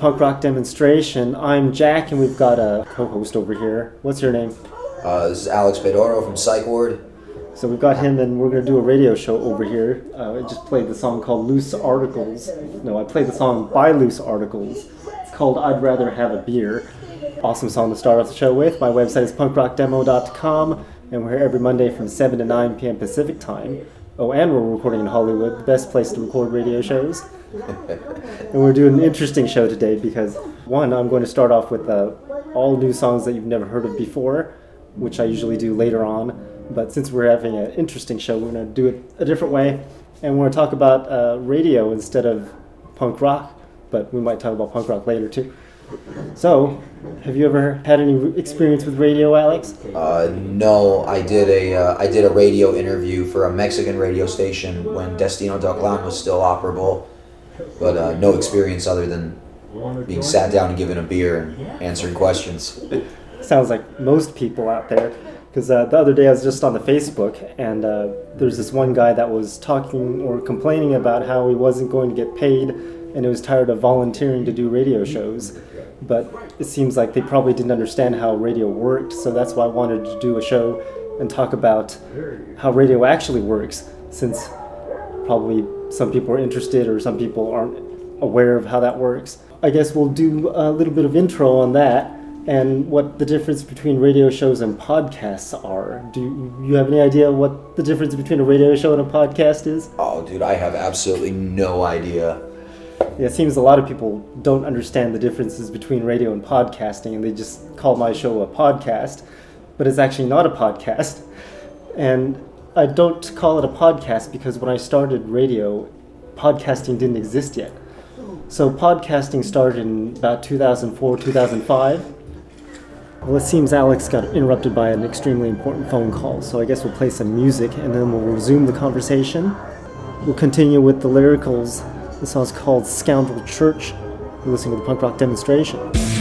punk rock demonstration. I'm Jack, and we've got a co-host over here. What's your name? Uh, this is Alex Bedoro from Psych Ward. So we've got him, and we're gonna do a radio show over here. Uh, I just played the song called "Loose Articles." No, I played the song by Loose Articles. It's called "I'd Rather Have a Beer." Awesome song to start off the show with. My website is punkrockdemo.com, and we're here every Monday from 7 to 9 p.m. Pacific time. Oh, and we're recording in Hollywood, the best place to record radio shows. And we're doing an interesting show today because, one, I'm going to start off with uh, all new songs that you've never heard of before, which I usually do later on. But since we're having an interesting show, we're going to do it a different way. And we're going to talk about uh, radio instead of punk rock, but we might talk about punk rock later too. So, have you ever had any experience with radio, Alex? Uh, no, I did a uh, I did a radio interview for a Mexican radio station when Destino Del Clown was still operable, but uh, no experience other than being sat down and given a beer and answering questions. sounds like most people out there. Because uh, the other day I was just on the Facebook, and uh, there's this one guy that was talking or complaining about how he wasn't going to get paid, and he was tired of volunteering to do radio shows. But it seems like they probably didn't understand how radio worked, so that's why I wanted to do a show and talk about how radio actually works, since probably some people are interested or some people aren't aware of how that works. I guess we'll do a little bit of intro on that and what the difference between radio shows and podcasts are. Do you have any idea what the difference between a radio show and a podcast is? Oh, dude, I have absolutely no idea. Yeah, it seems a lot of people don't understand the differences between radio and podcasting, and they just call my show a podcast, but it's actually not a podcast. And I don't call it a podcast because when I started radio, podcasting didn't exist yet. So podcasting started in about 2004, 2005. Well, it seems Alex got interrupted by an extremely important phone call, so I guess we'll play some music and then we'll resume the conversation. We'll continue with the lyricals. This song's called Scoundrel Church. You're listening to the punk rock demonstration.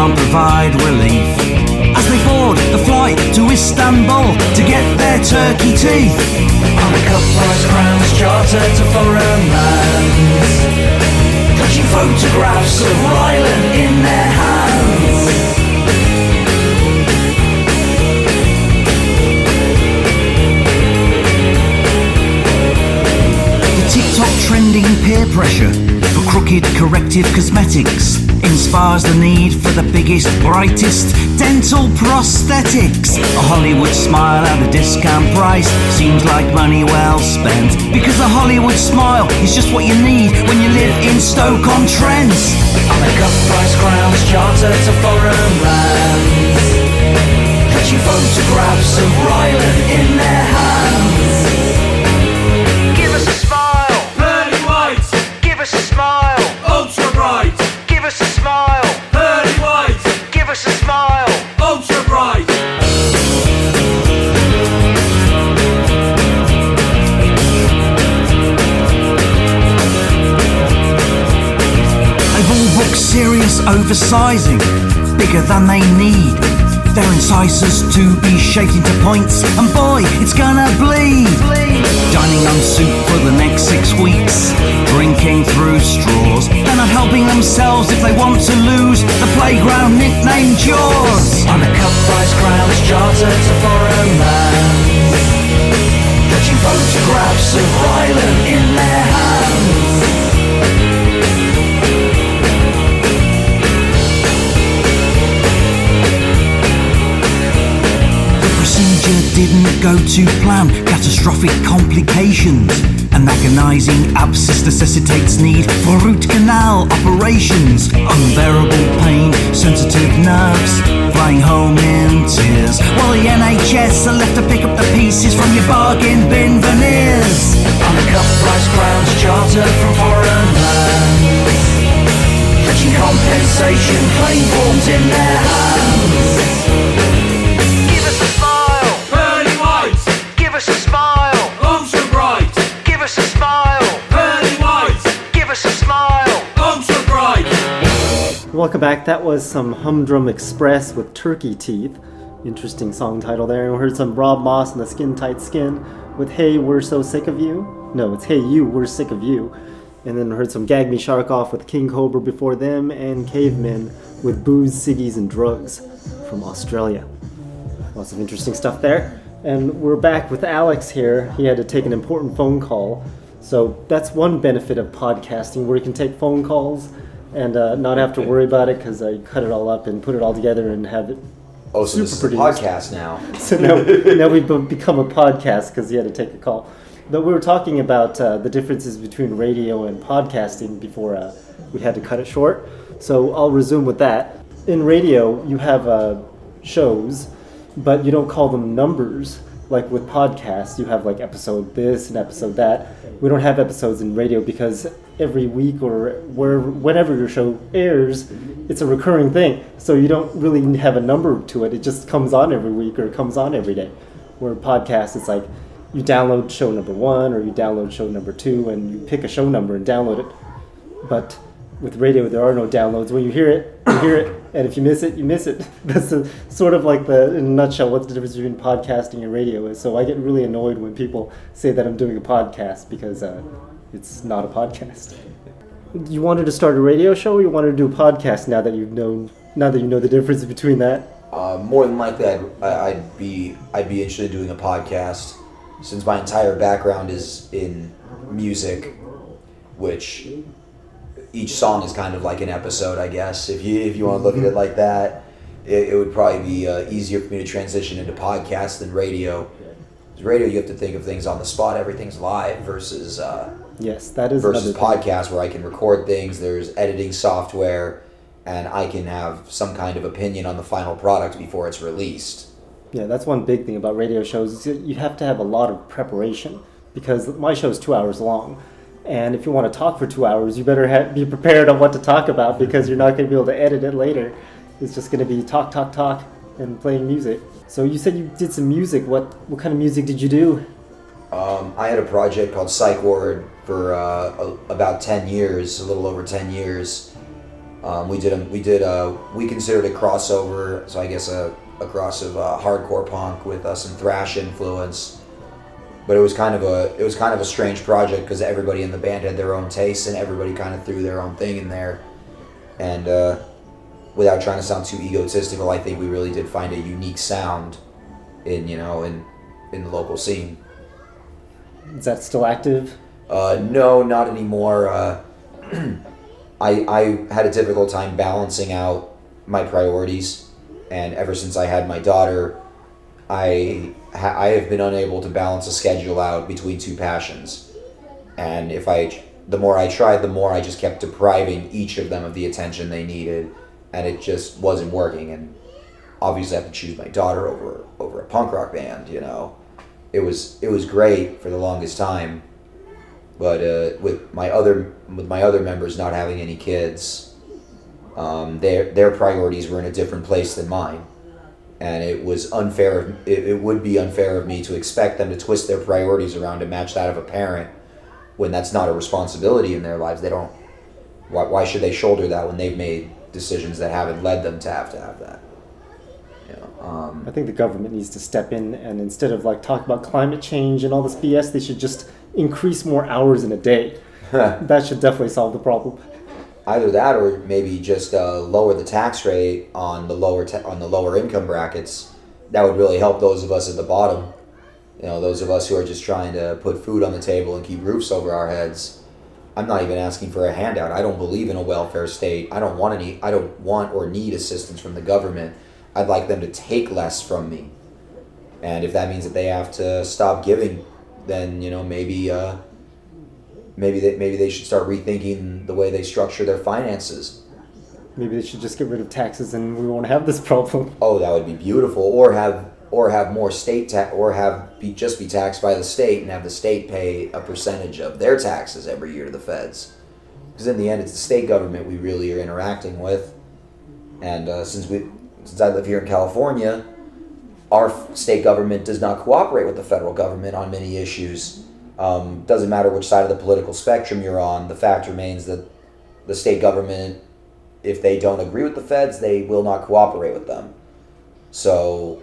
Can't provide relief. As they board the flight to Istanbul to get their turkey teeth. On a cup price crowns charter to foreign lands. Touching photographs of Rylan in their hands. TikTok trending peer pressure for crooked corrective cosmetics inspires the need for the biggest, brightest dental prosthetics. A Hollywood smile at a discount price seems like money well spent because a Hollywood smile is just what you need when you live in Stoke on Trent. On a cup price crowns charter to foreign lands, catching photographs of Rylan in their hands. Serious oversizing, bigger than they need. Their incisors to be shaped to points, and boy, it's gonna bleed. Dining on soup for the next six weeks, drinking through straws. They're not helping themselves if they want to lose the playground nickname Jaws. On a cup price crowns charter to foreign lands, catching photographs of Rylan in their hands. Didn't go to plan, catastrophic complications. An agonizing abscess necessitates need for root canal operations. Unbearable pain, sensitive nerves, flying home in tears. While the NHS are left to pick up the pieces from your bargain bin veneers. Cup price crowns charter from foreign lands. Catching compensation claim forms in their hands. Welcome back. That was some Humdrum Express with Turkey Teeth. Interesting song title there. And we heard some Rob Moss and the Skin Tight Skin with Hey, We're So Sick of You. No, it's Hey You, We're Sick of You. And then we heard some Gag Me Shark Off with King Cobra before them and Cavemen with Booze, Ciggies, and Drugs from Australia. Lots of interesting stuff there. And we're back with Alex here. He had to take an important phone call. So that's one benefit of podcasting where you can take phone calls and uh, not have to worry about it because I cut it all up and put it all together and have it. Oh, so this is a podcast now. So now, now we've become a podcast because he had to take a call. But we were talking about uh, the differences between radio and podcasting before uh, we had to cut it short. So I'll resume with that. In radio, you have uh, shows, but you don't call them numbers. Like with podcasts, you have like episode this and episode that. We don't have episodes in radio because every week or where whenever your show airs, it's a recurring thing. So you don't really have a number to it. It just comes on every week or comes on every day. Where podcast, it's like you download show number one or you download show number two and you pick a show number and download it. But with radio, there are no downloads. When you hear it, you hear it, and if you miss it, you miss it. That's the, sort of like the, in a nutshell, what the difference between podcasting and radio is. So I get really annoyed when people say that I'm doing a podcast because uh, it's not a podcast. You wanted to start a radio show, or you wanted to do a podcast now that you've known, now that you know the difference between that? Uh, more than likely, I'd, I- I'd be I'd be interested in doing a podcast, since my entire background is in music, which each song is kind of like an episode, I guess. If you if you want to look at it like that, it, it would probably be uh, easier for me to transition into podcast than radio. 'Cause radio, you have to think of things on the spot. Everything's live versus. Uh, Yes, that is versus podcast where I can record things. There's editing software, and I can have some kind of opinion on the final product before it's released. Yeah, that's one big thing about radio shows. is that You have to have a lot of preparation because my show is two hours long, and if you want to talk for two hours, you better ha be prepared on what to talk about because you're not going to be able to edit it later. It's just going to be talk, talk, talk, and playing music. So you said you did some music. What what kind of music did you do? Um, I had a project called Psych Ward for uh, a, about ten years, a little over ten years. Um, we did a, we did a, we considered a crossover, so I guess a, a cross of uh, hardcore punk with uh, some thrash influence. But it was kind of a it was kind of a strange project because everybody in the band had their own tastes and everybody kind of threw their own thing in there. And uh, without trying to sound too egotistical, I think we really did find a unique sound in you know in in the local scene. Is that still active? Uh, no, not anymore. Uh, I, I had a difficult time balancing out my priorities, and ever since I had my daughter, I ha- I have been unable to balance a schedule out between two passions, and if I the more I tried, the more I just kept depriving each of them of the attention they needed, and it just wasn't working. And obviously, I have to choose my daughter over over a punk rock band. You know, it was it was great for the longest time, but uh, with my other with my other members not having any kids, um, their their priorities were in a different place than mine, and it was unfair. Of, it, it would be unfair of me to expect them to twist their priorities around to match that of a parent when that's not a responsibility in their lives. They don't. Why, why should they shoulder that when they've made decisions that haven't led them to have to have that? Um, I think the government needs to step in and instead of like talk about climate change and all this BS, they should just increase more hours in a day. that should definitely solve the problem. either that or maybe just uh, lower the tax rate on the lower ta- on the lower income brackets. That would really help those of us at the bottom. You know, those of us who are just trying to put food on the table and keep roofs over our heads. I'm not even asking for a handout. I don't believe in a welfare state. I don't want any. I don't want or need assistance from the government. I'd like them to take less from me. And if that means that they have to stop giving, then you know maybe uh, maybe they, maybe they should start rethinking the way they structure their finances. Maybe they should just get rid of taxes and we won't have this problem. Oh, that would be beautiful. Or have or have more state tax, or have be just be taxed by the state and have the state pay a percentage of their taxes every year to the feds. Because in the end, it's the state government we really are interacting with. And uh, since we since I live here in California, our state government does not cooperate with the federal government on many issues. Um, doesn't matter which side of the political spectrum you're on. The fact remains that the state government, if they don't agree with the feds, they will not cooperate with them. So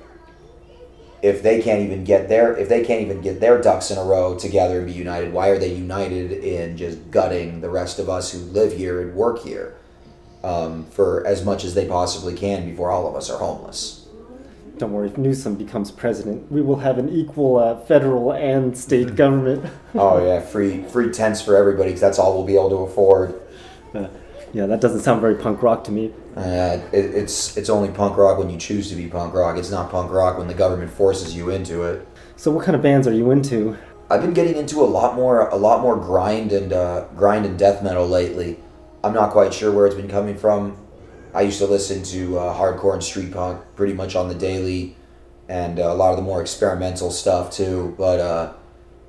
if they can't even get their if they can't even get their ducks in a row together and be united, why are they united in just gutting the rest of us who live here and work here um, for as much as they possibly can before all of us are homeless? Don't worry, if Newsom becomes president, we will have an equal uh, federal and state government. Oh yeah, free free tents for everybody because that's all we'll be able to afford. Uh, yeah, that doesn't sound very punk rock to me. Uh, it, it's it's only punk rock when you choose to be punk rock. It's not punk rock when the government forces you into it. So, what kind of bands are you into? I've been getting into a lot more a lot more grind and uh, grind and death metal lately. I'm not quite sure where it's been coming from. I used to listen to uh, hardcore and street punk pretty much on the daily, and uh, a lot of the more experimental stuff too. But uh,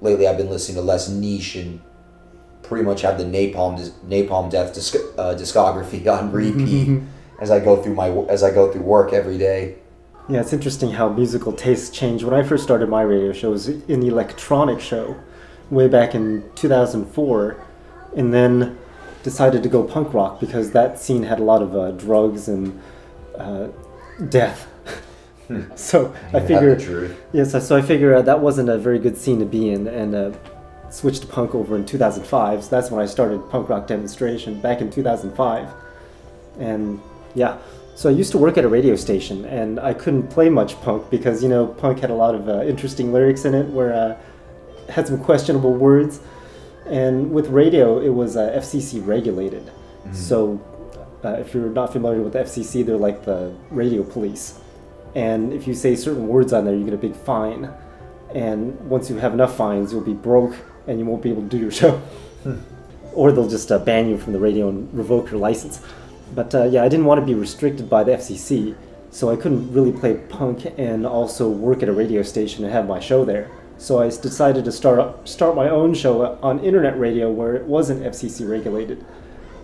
lately, I've been listening to less niche and pretty much have the Napalm Napalm Death disc, uh, discography on repeat as I go through my as I go through work every day. Yeah, it's interesting how musical tastes change. When I first started my radio show, it was in the electronic show way back in 2004, and then decided to go punk rock because that scene had a lot of uh, drugs and uh, death. so I You have figured, yes, so I figure uh, that wasn't a very good scene to be in, and uh, switched to punk over in 2005. So that's when I started punk rock demonstration back in 2005, and yeah. So I used to work at a radio station, and I couldn't play much punk because you know punk had a lot of uh, interesting lyrics in it, where uh, had some questionable words, and with radio it was uh, FCC regulated. So uh, if you're not familiar with the FCC, they're like the radio police, and if you say certain words on there, you get a big fine, and once you have enough fines, you'll be broke and you won't be able to do your show, or they'll just uh, ban you from the radio and revoke your license. But uh, yeah, I didn't want to be restricted by the FCC, so I couldn't really play punk and also work at a radio station and have my show there. So I decided to start up, start my own show on internet radio where it wasn't FCC regulated,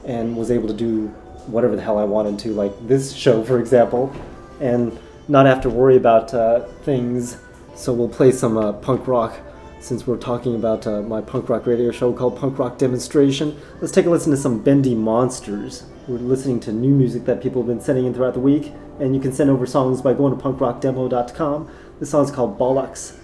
and was able to do whatever the hell I wanted to, like this show, for example, and not have to worry about uh, things. So we'll play some uh, punk rock since we're talking about uh, my punk rock radio show called Punk Rock Demonstration. Let's take a listen to some Bendy Monsters. We're listening to new music that people have been sending in throughout the week, and you can send over songs by going to punkrockdemo.com. This song's called Bollocks.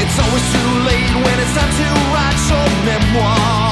It's always too late when it's time to write your memoir.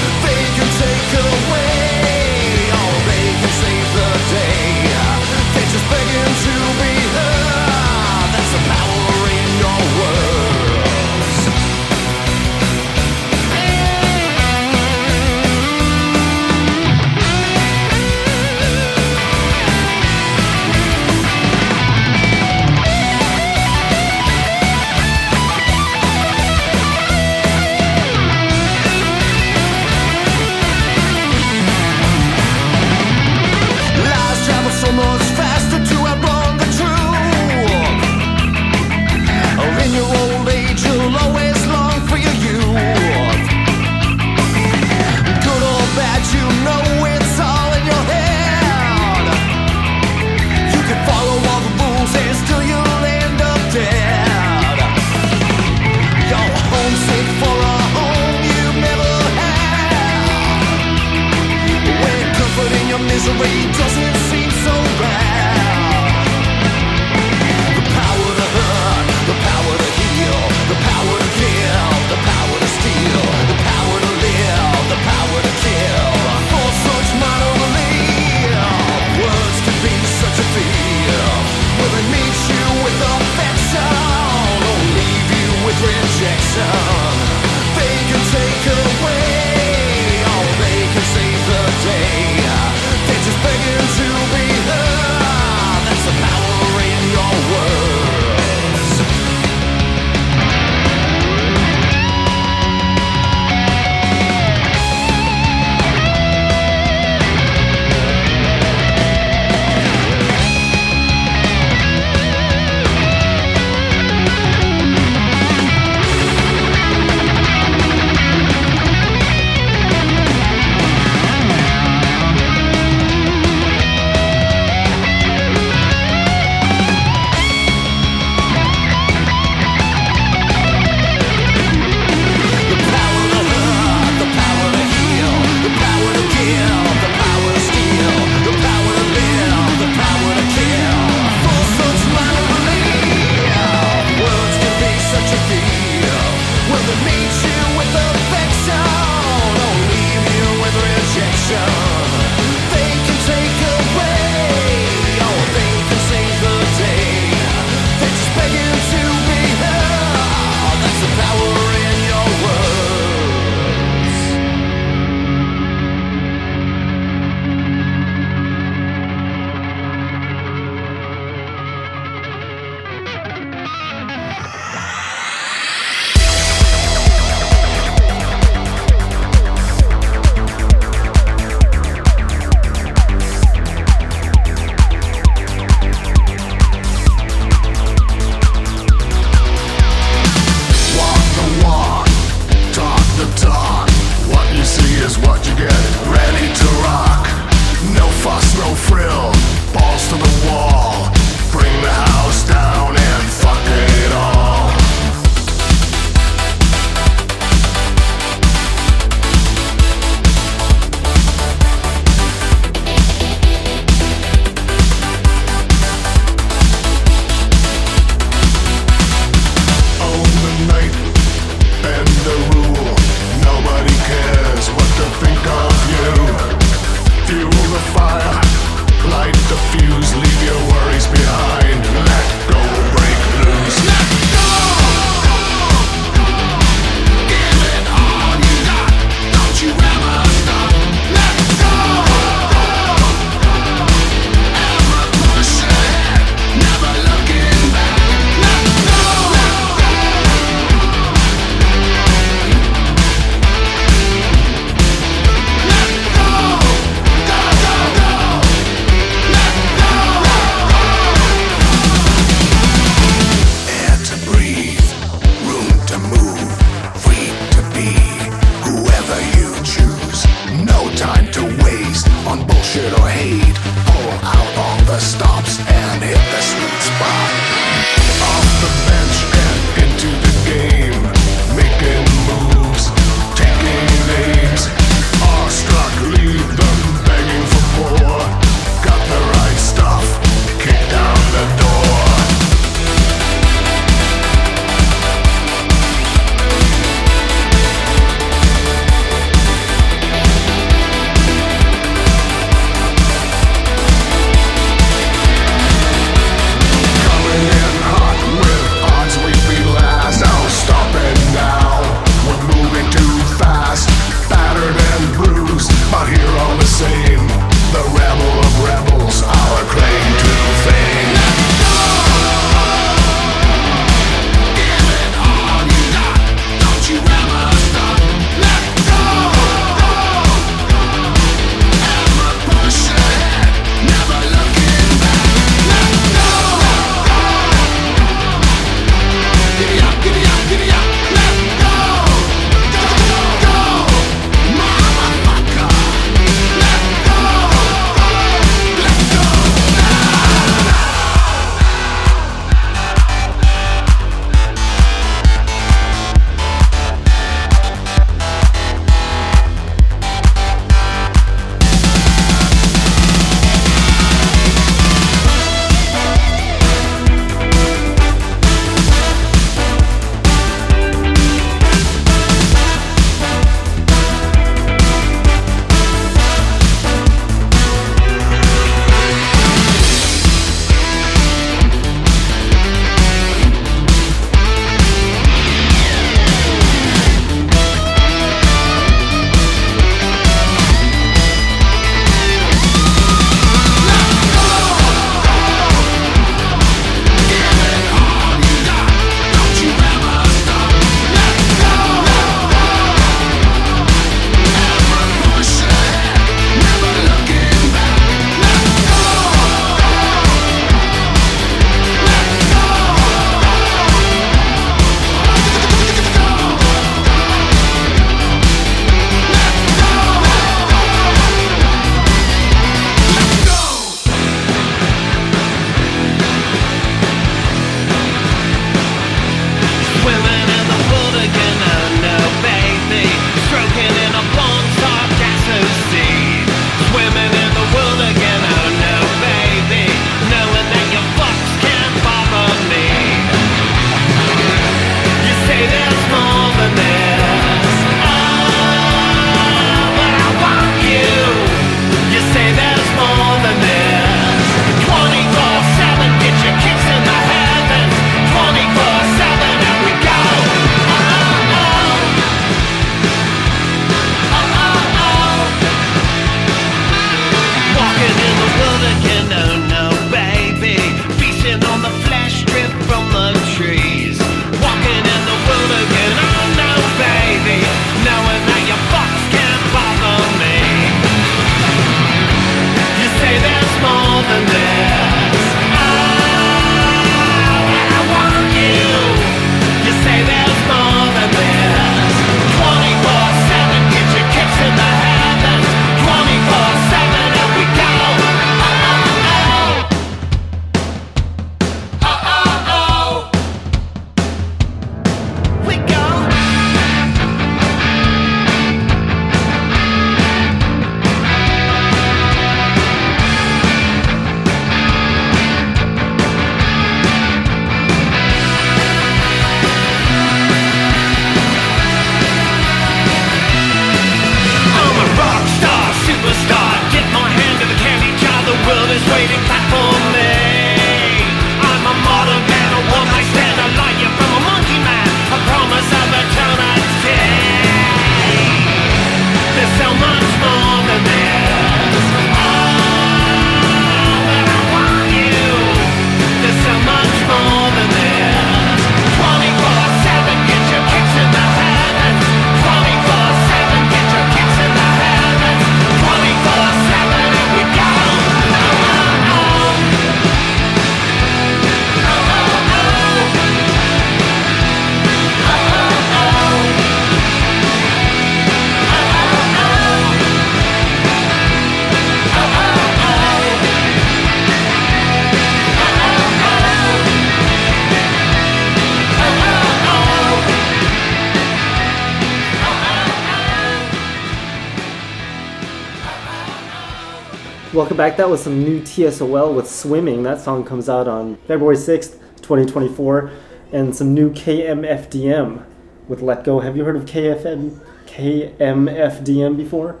Welcome back. That was some new TSOL with Swimming. That song comes out on February 6th, 2024. And some new KMFDM with Let Go. Have you heard of KFM, KMFDM before?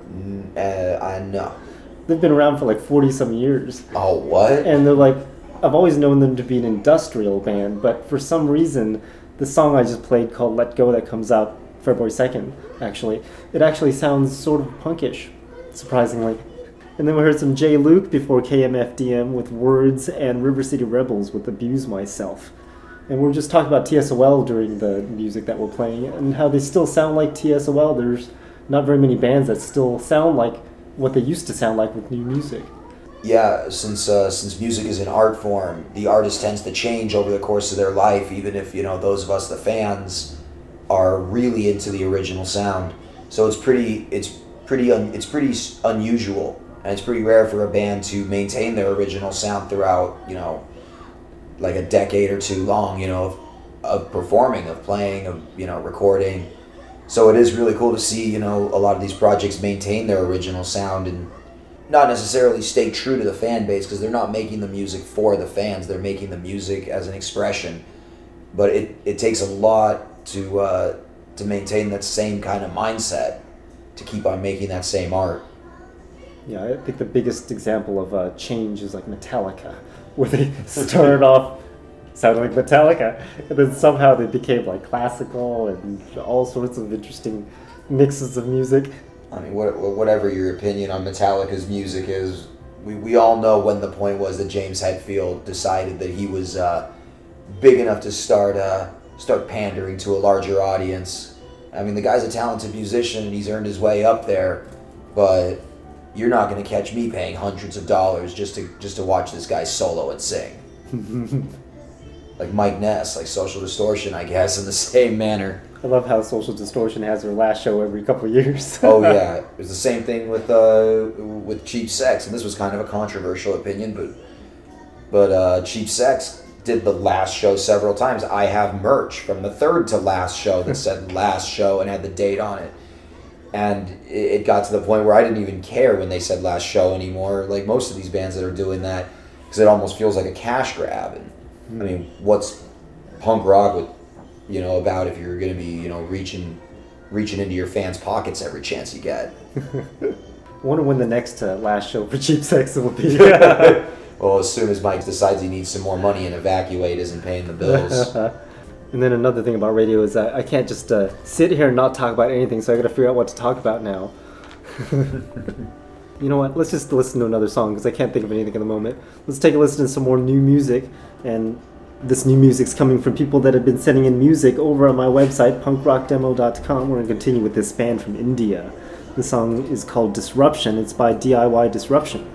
Uh, I know. They've been around for like 40 some years. Oh, what? And they're like, I've always known them to be an industrial band, but for some reason, the song I just played called Let Go that comes out February 2nd, actually, it actually sounds sort of punkish, surprisingly. And then we heard some J. Luke before KMFDM with Words and River City Rebels with Abuse Myself. And we are just talking about TSOL during the music that we're playing and how they still sound like TSOL. There's not very many bands that still sound like what they used to sound like with new music. Yeah, since uh, since music is an art form, the artist tends to change over the course of their life. Even if you know those of us, the fans, are really into the original sound. So it's pretty it's pretty un, it's pretty unusual, and it's pretty rare for a band to maintain their original sound throughout you know like a decade or two long. You know of, of performing, of playing, of you know recording. So it is really cool to see you know a lot of these projects maintain their original sound and not necessarily stay true to the fan base because they're not making the music for the fans. They're making the music as an expression. But it, it takes a lot to uh, to maintain that same kind of mindset to keep on making that same art. Yeah, I think the biggest example of uh, change is like Metallica, where they started off sounding like Metallica, and then somehow they became like classical and all sorts of interesting mixes of music. I mean, what, whatever your opinion on Metallica's music is, we, we all know when the point was that James Hetfield decided that he was uh, big enough to start uh, start pandering to a larger audience. I mean, the guy's a talented musician and he's earned his way up there, but you're not going to catch me paying hundreds of dollars just to just to watch this guy solo and sing. like Mike Ness, like Social Distortion, I guess, in the same manner. I love how Social Distortion has their last show every couple years. oh yeah, it was the same thing with uh, with Cheap Sex, and this was kind of a controversial opinion, but but uh, Cheap Sex did the last show several times. I have merch from the third to last show that said last show and had the date on it, and it, it got to the point where I didn't even care when they said last show anymore. Like most of these bands that are doing that, because it almost feels like a cash grab. And I mean, what's punk rock with you know about if you're going to be you know reaching reaching into your fans' pockets every chance you get. I wonder when the next uh, last show for Cheap Sex will be. well, as soon as Mike decides he needs some more money and evacuate isn't paying the bills. and then another thing about radio is that I can't just uh, sit here and not talk about anything, so I got to figure out what to talk about now. you know what? Let's just listen to another song because I can't think of anything at the moment. Let's take a listen to some more new music, and this new music's coming from people that have been sending in music over on my website, punkrockdemo.com. We're to continue with this band from India. The song is called Disruption. It's by DIY Disruption.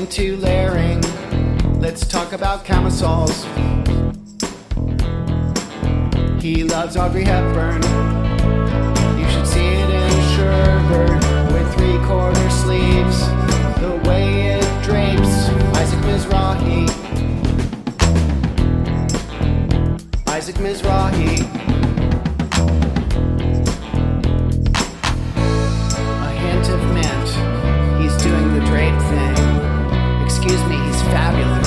going to layering. Let's talk about camisoles. He loves Audrey Hepburn. You should see it in Sherbert with three quarter sleeves. The way it drapes, Isaac Mizrahi. Isaac Mizrahi. fabulous.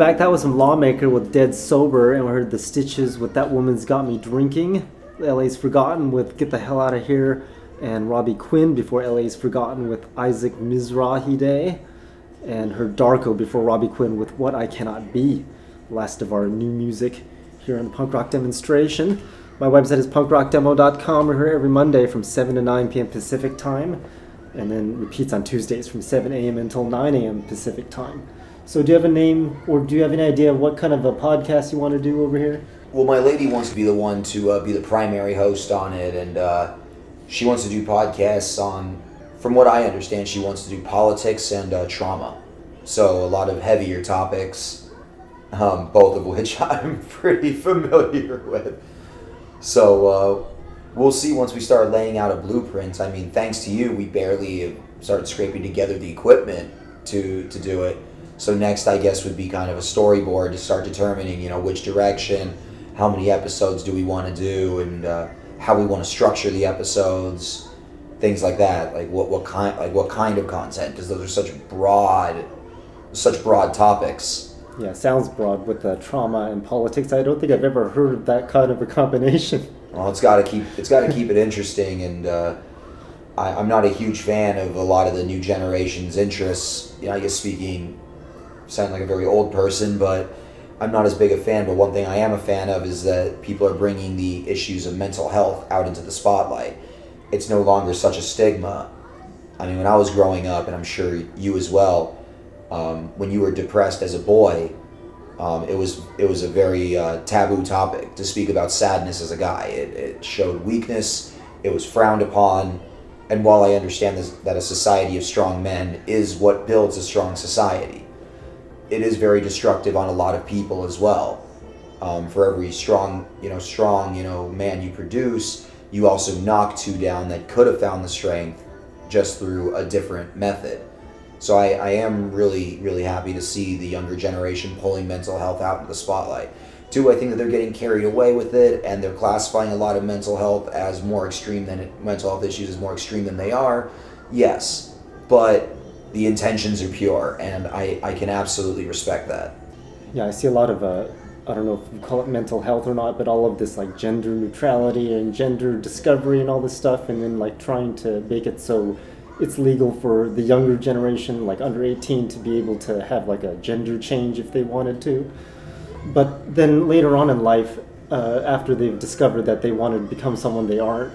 Back. That was some Lawmaker with Dead Sober, and we heard the Stitches with That Woman's Got Me Drinking. LA's Forgotten with Get the Hell Out of Here, and Robbie Quinn before LA's Forgotten with Isaac Mizrahi Day, and her Darko before Robbie Quinn with What I Cannot Be. Last of our new music here on the punk rock demonstration. My website is punkrockdemo.com. We're here every Monday from 7 to 9 p.m. Pacific time, and then repeats on Tuesdays from 7 a.m. until 9 a.m. Pacific time. So, do you have a name, or do you have any idea of what kind of a podcast you want to do over here? Well, my lady wants to be the one to uh, be the primary host on it, and uh, she wants to do podcasts on, from what I understand, she wants to do politics and uh, trauma. So a lot of heavier topics, um, both of which I'm pretty familiar with. So uh, we'll see once we start laying out a blueprint. I mean, thanks to you, we barely started scraping together the equipment to to do it. So next, I guess, would be kind of a storyboard to start determining, you know, which direction, how many episodes do we want to do, and uh, how we want to structure the episodes, things like that. Like what what kind like what kind of content, because those are such broad, such broad topics. Yeah, sounds broad with the trauma and politics. I don't think I've ever heard of that kind of a combination. Well, it's got to keep it's got to keep it interesting, and uh, I, I'm not a huge fan of a lot of the new generation's interests. You know, I guess speaking, sound like a very old person, but I'm not as big a fan. But one thing I am a fan of is that people are bringing the issues of mental health out into the spotlight. It's no longer such a stigma. I mean, when I was growing up, and I'm sure you as well, um, when you were depressed as a boy, um, it was it was a very uh, taboo topic to speak about sadness as a guy. It, it showed weakness. It was frowned upon. And while I understand this, that a society of strong men is what builds a strong society, it is very destructive on a lot of people as well. Um, for every strong, you know, strong, you know, man you produce, you also knock two down that could have found the strength just through a different method. So I, I am really, really happy to see the younger generation pulling mental health out into the spotlight. Two, I think that they're getting carried away with it and they're classifying a lot of mental health as more extreme than it, mental health issues as more extreme than they are. Yes, but the intentions are pure and I, I can absolutely respect that. Yeah, I see a lot of uh, I don't know if you call it mental health or not, but all of this like gender neutrality and gender discovery and all this stuff, and then like trying to make it so it's legal for the younger generation, like under 18, to be able to have like a gender change if they wanted to. But then later on in life, uh, after they've discovered that they want to become someone they aren't,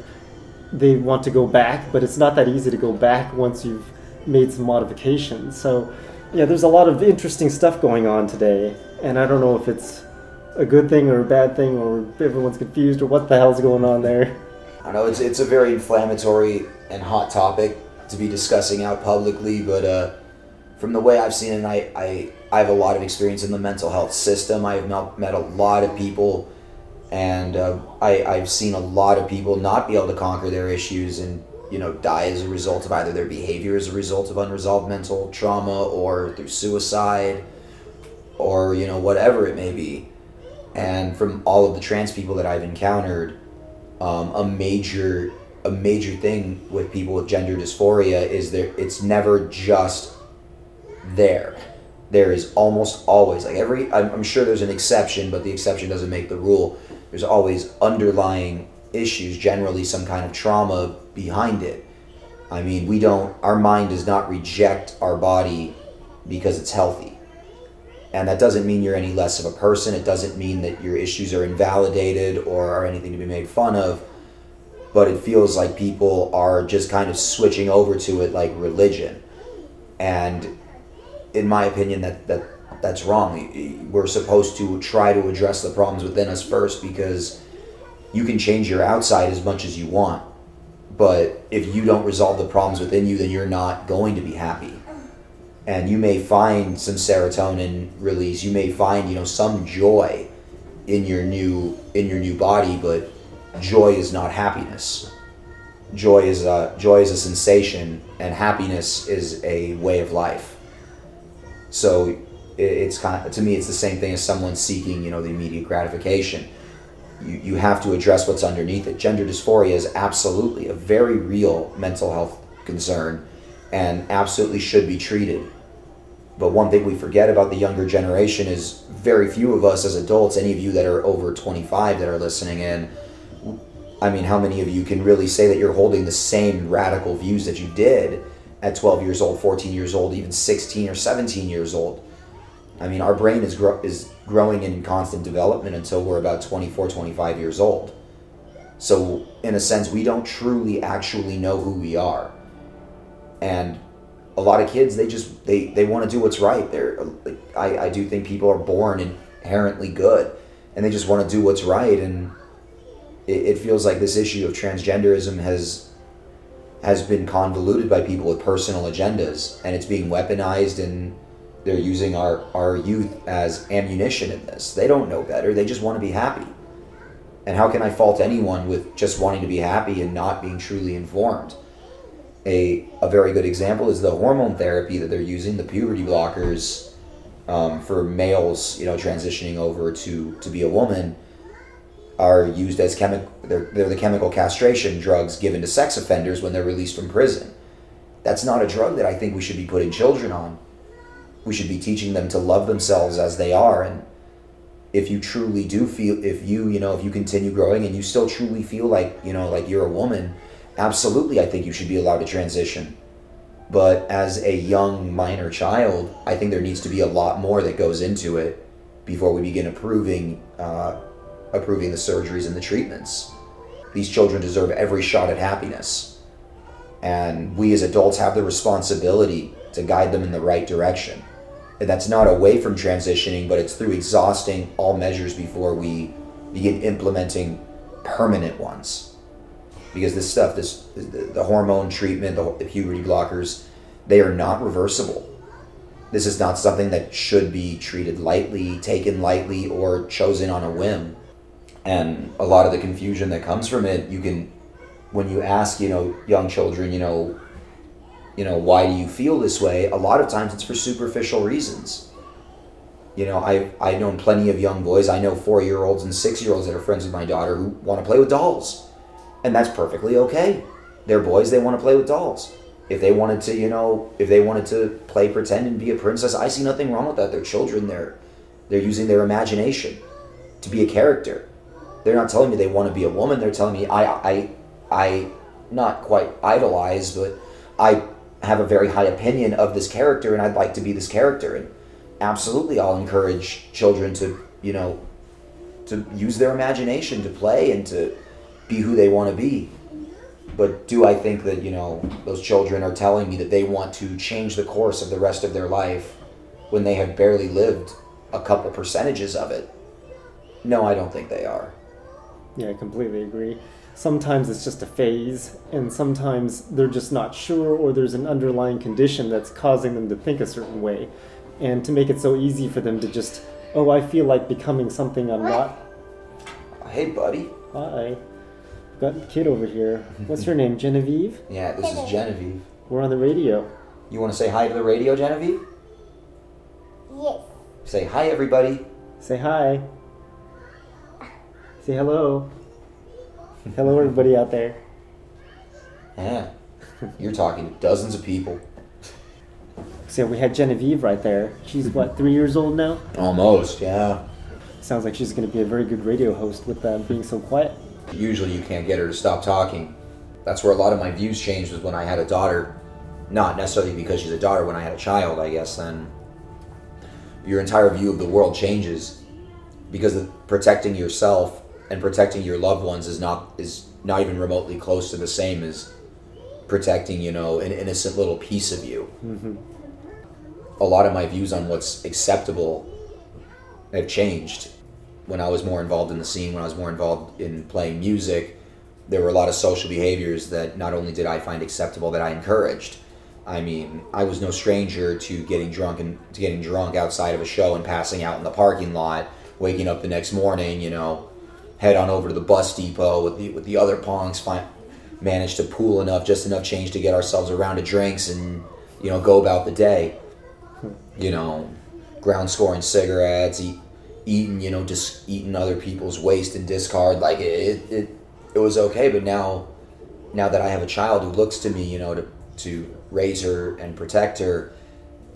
they want to go back, but it's not that easy to go back once you've made some modifications. So, yeah, there's a lot of interesting stuff going on today, and I don't know if it's a good thing or a bad thing, or everyone's confused, or what the hell's going on there. I know it's, it's a very inflammatory and hot topic to be discussing out publicly, but uh, from the way I've seen it, I, I, I have a lot of experience in the mental health system. I've met, met a lot of people, and uh, I, I've seen a lot of people not be able to conquer their issues and you know die as a result of either their behavior as a result of unresolved mental trauma or through suicide or you know whatever it may be. And from all of the trans people that I've encountered, um, a major a major thing with people with gender dysphoria is there it's never just there there is almost always like every I'm, I'm sure there's an exception but the exception doesn't make the rule there's always underlying issues generally some kind of trauma behind it. I mean we don't our mind does not reject our body because it's healthy. And that doesn't mean you're any less of a person. It doesn't mean that your issues are invalidated or are anything to be made fun of. But it feels like people are just kind of switching over to it like religion. And in my opinion that that that's wrong. We're supposed to try to address the problems within us first because you can change your outside as much as you want but if you don't resolve the problems within you then you're not going to be happy and you may find some serotonin release you may find you know some joy in your new in your new body but joy is not happiness. Joy is a joy is a sensation, and happiness is a way of life. So it's kind of, to me, it's the same thing as someone seeking, you know, the immediate gratification. You, you have to address what's underneath it. Gender dysphoria is absolutely a very real mental health concern, and absolutely should be treated. But one thing we forget about the younger generation is very few of us as adults, any of you that are over 25 that are listening in, I mean, how many of you can really say that you're holding the same radical views that you did at 12 years old, 14 years old, even 16 or 17 years old? I mean, our brain is, is growing in constant development until we're about 24, 25 years old. So, in a sense, we don't truly actually know who we are. And a lot of kids, they just, they, they want to do what's right. They're, I, I do think people are born inherently good and they just want to do what's right. And it, it feels like this issue of transgenderism has has been convoluted by people with personal agendas and it's being weaponized and they're using our, our youth as ammunition in this. They don't know better. They just want to be happy. And how can I fault anyone with just wanting to be happy and not being truly informed? A, a very good example is the hormone therapy that they're using, the puberty blockers um, for males, you know, transitioning over to, to be a woman are used as chemical they're, they're the chemical castration drugs given to sex offenders when they're released from prison that's not a drug that i think we should be putting children on we should be teaching them to love themselves as they are. And if you truly do feel if you you know if you continue growing and you still truly feel like you know like you're a woman absolutely i think you should be allowed to transition. But as a young minor child i think there needs to be a lot more that goes into it before we begin approving uh, approving the surgeries and the treatments. These children deserve every shot at happiness. And we as adults have the responsibility to guide them in the right direction that's not away from transitioning, but it's through exhausting all measures before we begin implementing permanent ones. Because this stuff, this the, the hormone treatment, the, the puberty blockers, they are not reversible. This is not something that should be treated lightly, taken lightly, or chosen on a whim. And a lot of the confusion that comes from it, you can, when you ask, you know, young children, you know, you know, why do you feel this way? A lot of times it's for superficial reasons. You know, I've, I've known plenty of young boys. I know four year olds and six year olds that are friends with my daughter who want to play with dolls. And that's perfectly okay. They're boys, they want to play with dolls. If they wanted to, you know, if they wanted to play pretend and be a princess, I see nothing wrong with that. They're children. They're they're using their imagination to be a character. They're not telling me they want to be a woman. They're telling me I I I not quite idolize, but I have a very high opinion of this character and I'd like to be this character and absolutely I'll encourage children to, you know, to use their imagination to play and to be who they want to be. But do I think that, you know, those children are telling me that they want to change the course of the rest of their life when they have barely lived a couple percentages of it? No, I don't think they are. Yeah, I completely agree. Sometimes it's just a phase, and sometimes they're just not sure, or there's an underlying condition that's causing them to think a certain way. And to make it so easy for them to just, oh, I feel like becoming something I'm not. Hey, buddy. Hi. Got a kid over here. What's your name? Genevieve? Yeah, this is Genevieve. We're on the radio. You want to say hi to the radio, Genevieve? Yes. Say hi, everybody. Say hi. Say hello. Hello, everybody out there. Yeah. You're talking to dozens of people. So we had Genevieve right there. She's what, three years old now? Almost, yeah. Sounds like she's going to be a very good radio host with uh, being so quiet. Usually you can't get her to stop talking. That's where a lot of my views changed was when I had a daughter. Not necessarily because she's a daughter, when I had a child, I guess, then your entire view of the world changes. Because of protecting yourself and protecting your loved ones is not is not even remotely close to the same as protecting, you know, an innocent little piece of you. Mm-hmm. A lot of my views on what's acceptable have changed. When I was more involved in the scene, when I was more involved in playing music, there were a lot of social behaviors that not only did I find acceptable, that I encouraged. I mean, I was no stranger to getting drunk and to getting drunk outside of a show and passing out in the parking lot, waking up the next morning, you know, head on over to the bus depot with the with the other punks, find managed to pool enough, just enough change to get ourselves a round of drinks and you know go about the day. You know, ground scoring cigarettes, eat, eating you know just eating other people's waste and discard. Like it, it it was okay, but now now that I have a child who looks to me, you know, to to raise her and protect her,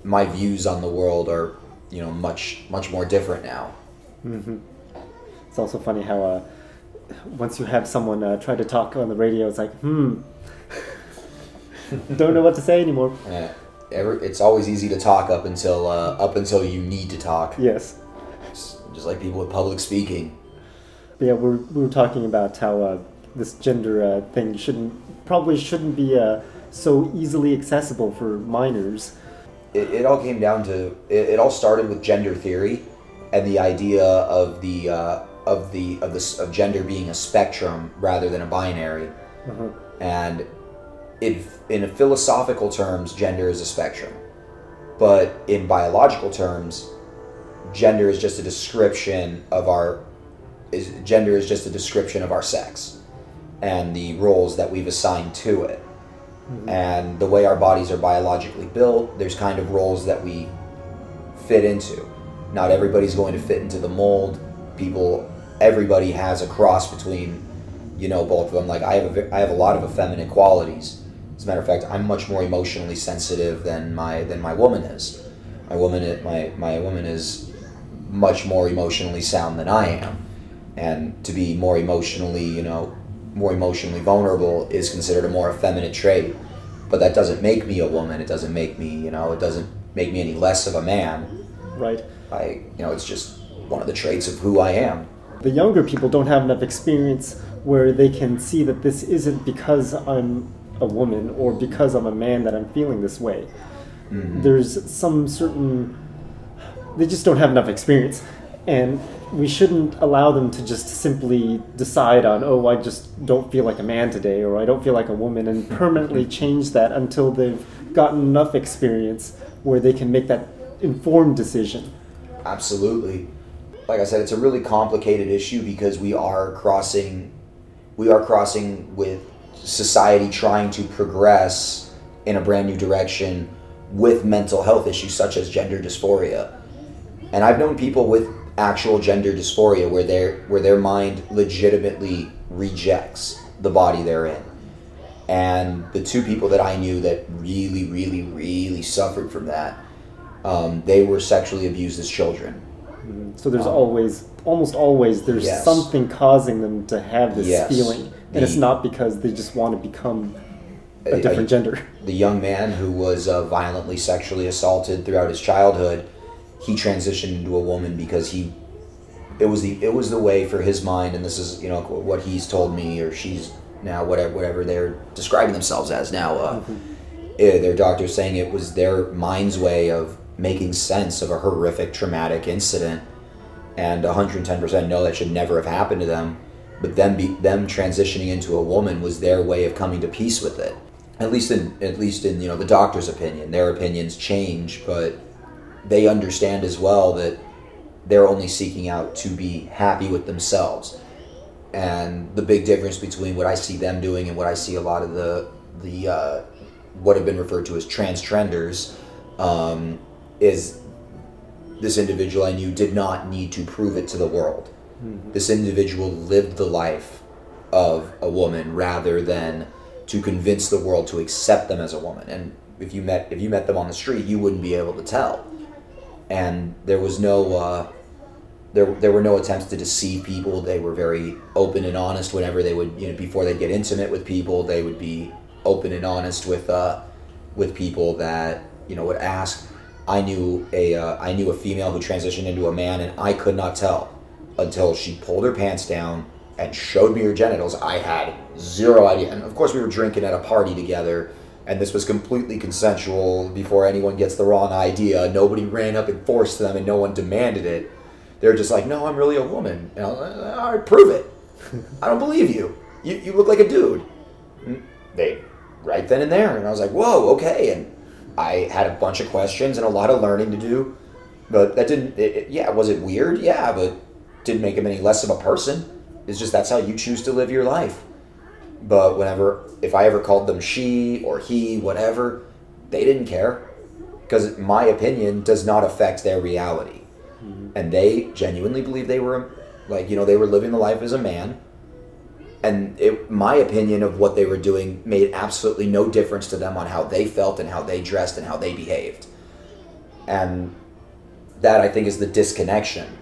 my views on the world are you know much much more different now. Mm-hmm. It's also funny how uh, once you have someone uh, try to talk on the radio, it's like, hmm, don't know what to say anymore. Yeah, ever, it's always easy to talk up until uh, up until you need to talk. Yes. It's just like people with public speaking. But yeah, we're, we were talking about how uh, this gender uh, thing shouldn't probably shouldn't be uh, so easily accessible for minors. It, it all came down to it, it all started with gender theory and the idea of the uh, of the of this of gender being a spectrum rather than a binary. Uh-huh. And in in philosophical terms, gender is a spectrum, but in biological terms, gender is just a description of our is gender is just a description of our sex and the roles that we've assigned to it. Mm-hmm. And the way our bodies are biologically built, there's kind of roles that we fit into. Not everybody's going to fit into the mold. People, everybody has a cross between, you know, both of them. Like I have, a, I have a lot of effeminate qualities. As a matter of fact, I'm much more emotionally sensitive than my than my woman is. My woman, my my woman is much more emotionally sound than I am, and to be more emotionally, you know, more emotionally vulnerable is considered a more effeminate trait. But that doesn't make me a woman. It doesn't make me, you know, it doesn't make me any less of a man. Right. I, you know, it's just one of the traits of who I am. The younger people don't have enough experience where they can see that this isn't because I'm a woman or because I'm a man that I'm feeling this way. Mm-hmm. There's some certain. They just don't have enough experience. And we shouldn't allow them to just simply decide on, oh, I just don't feel like a man today or I don't feel like a woman and permanently mm-hmm. change that until they've gotten enough experience where they can make that informed decision. Absolutely. Like I said, it's a really complicated issue because we are crossing we are crossing with society trying to progress in a brand new direction with mental health issues such as gender dysphoria. And I've known people with actual gender dysphoria where their where their mind legitimately rejects the body they're in. And the two people that I knew that really, really, really suffered from that, um, they were sexually abused as children. So there's always, almost always, there's Yes. something causing them to have this Yes. feeling, and it's not because they just want to become a different I- gender. the young man who was uh, violently sexually assaulted throughout his childhood, he transitioned into a woman because he, it was the it was the way for his mind, and this is you know what he's told me or she's now whatever whatever they're describing themselves as now. Uh, eh, their doctor's saying it was their mind's way of making sense of a horrific traumatic incident, and 110% know that should never have happened to them. But them be, them transitioning into a woman was their way of coming to peace with it. At least in at least in you know the doctor's opinion, their opinions change, but they understand as well that they're only seeking out to be happy with themselves. And the big difference between what I see them doing and what I see a lot of the the uh, what have been referred to as trans trenders um, is this individual I knew did not need to prove it to the world. This individual lived the life of a woman rather than to convince the world to accept them as a woman. And if you met if you met them on the street, you wouldn't be able to tell. And there was no uh, there there were no attempts to deceive people. They were very open and honest whenever they would you know before they'd get intimate with people, they would be open and honest with uh, with people that you know would ask. I knew a uh, I knew a female who transitioned into a man, and I could not tell until she pulled her pants down and showed me her genitals. I had zero idea, and of course we were drinking at a party together, and this was completely consensual. Before anyone gets the wrong idea, nobody ran up and forced them, and no one demanded it. They're just like, "No, I'm really a woman." And I was like, All right, prove it. I don't believe you. You you look like a dude. And They right then and there, and I was like, "Whoa, okay." And I had a bunch of questions and a lot of learning to do, but that didn't. It, it- yeah, was it weird? Yeah, but didn't make him any less of a person. It's just that's how you choose to live your life. But whenever, if I ever called them she or he, whatever, they didn't care because my opinion does not affect their reality, mm-hmm. and they genuinely believe they were like you know they were living the life as a man. And it, my opinion of what they were doing made absolutely no difference to them on how they felt and how they dressed and how they behaved. And that I think is the disconnection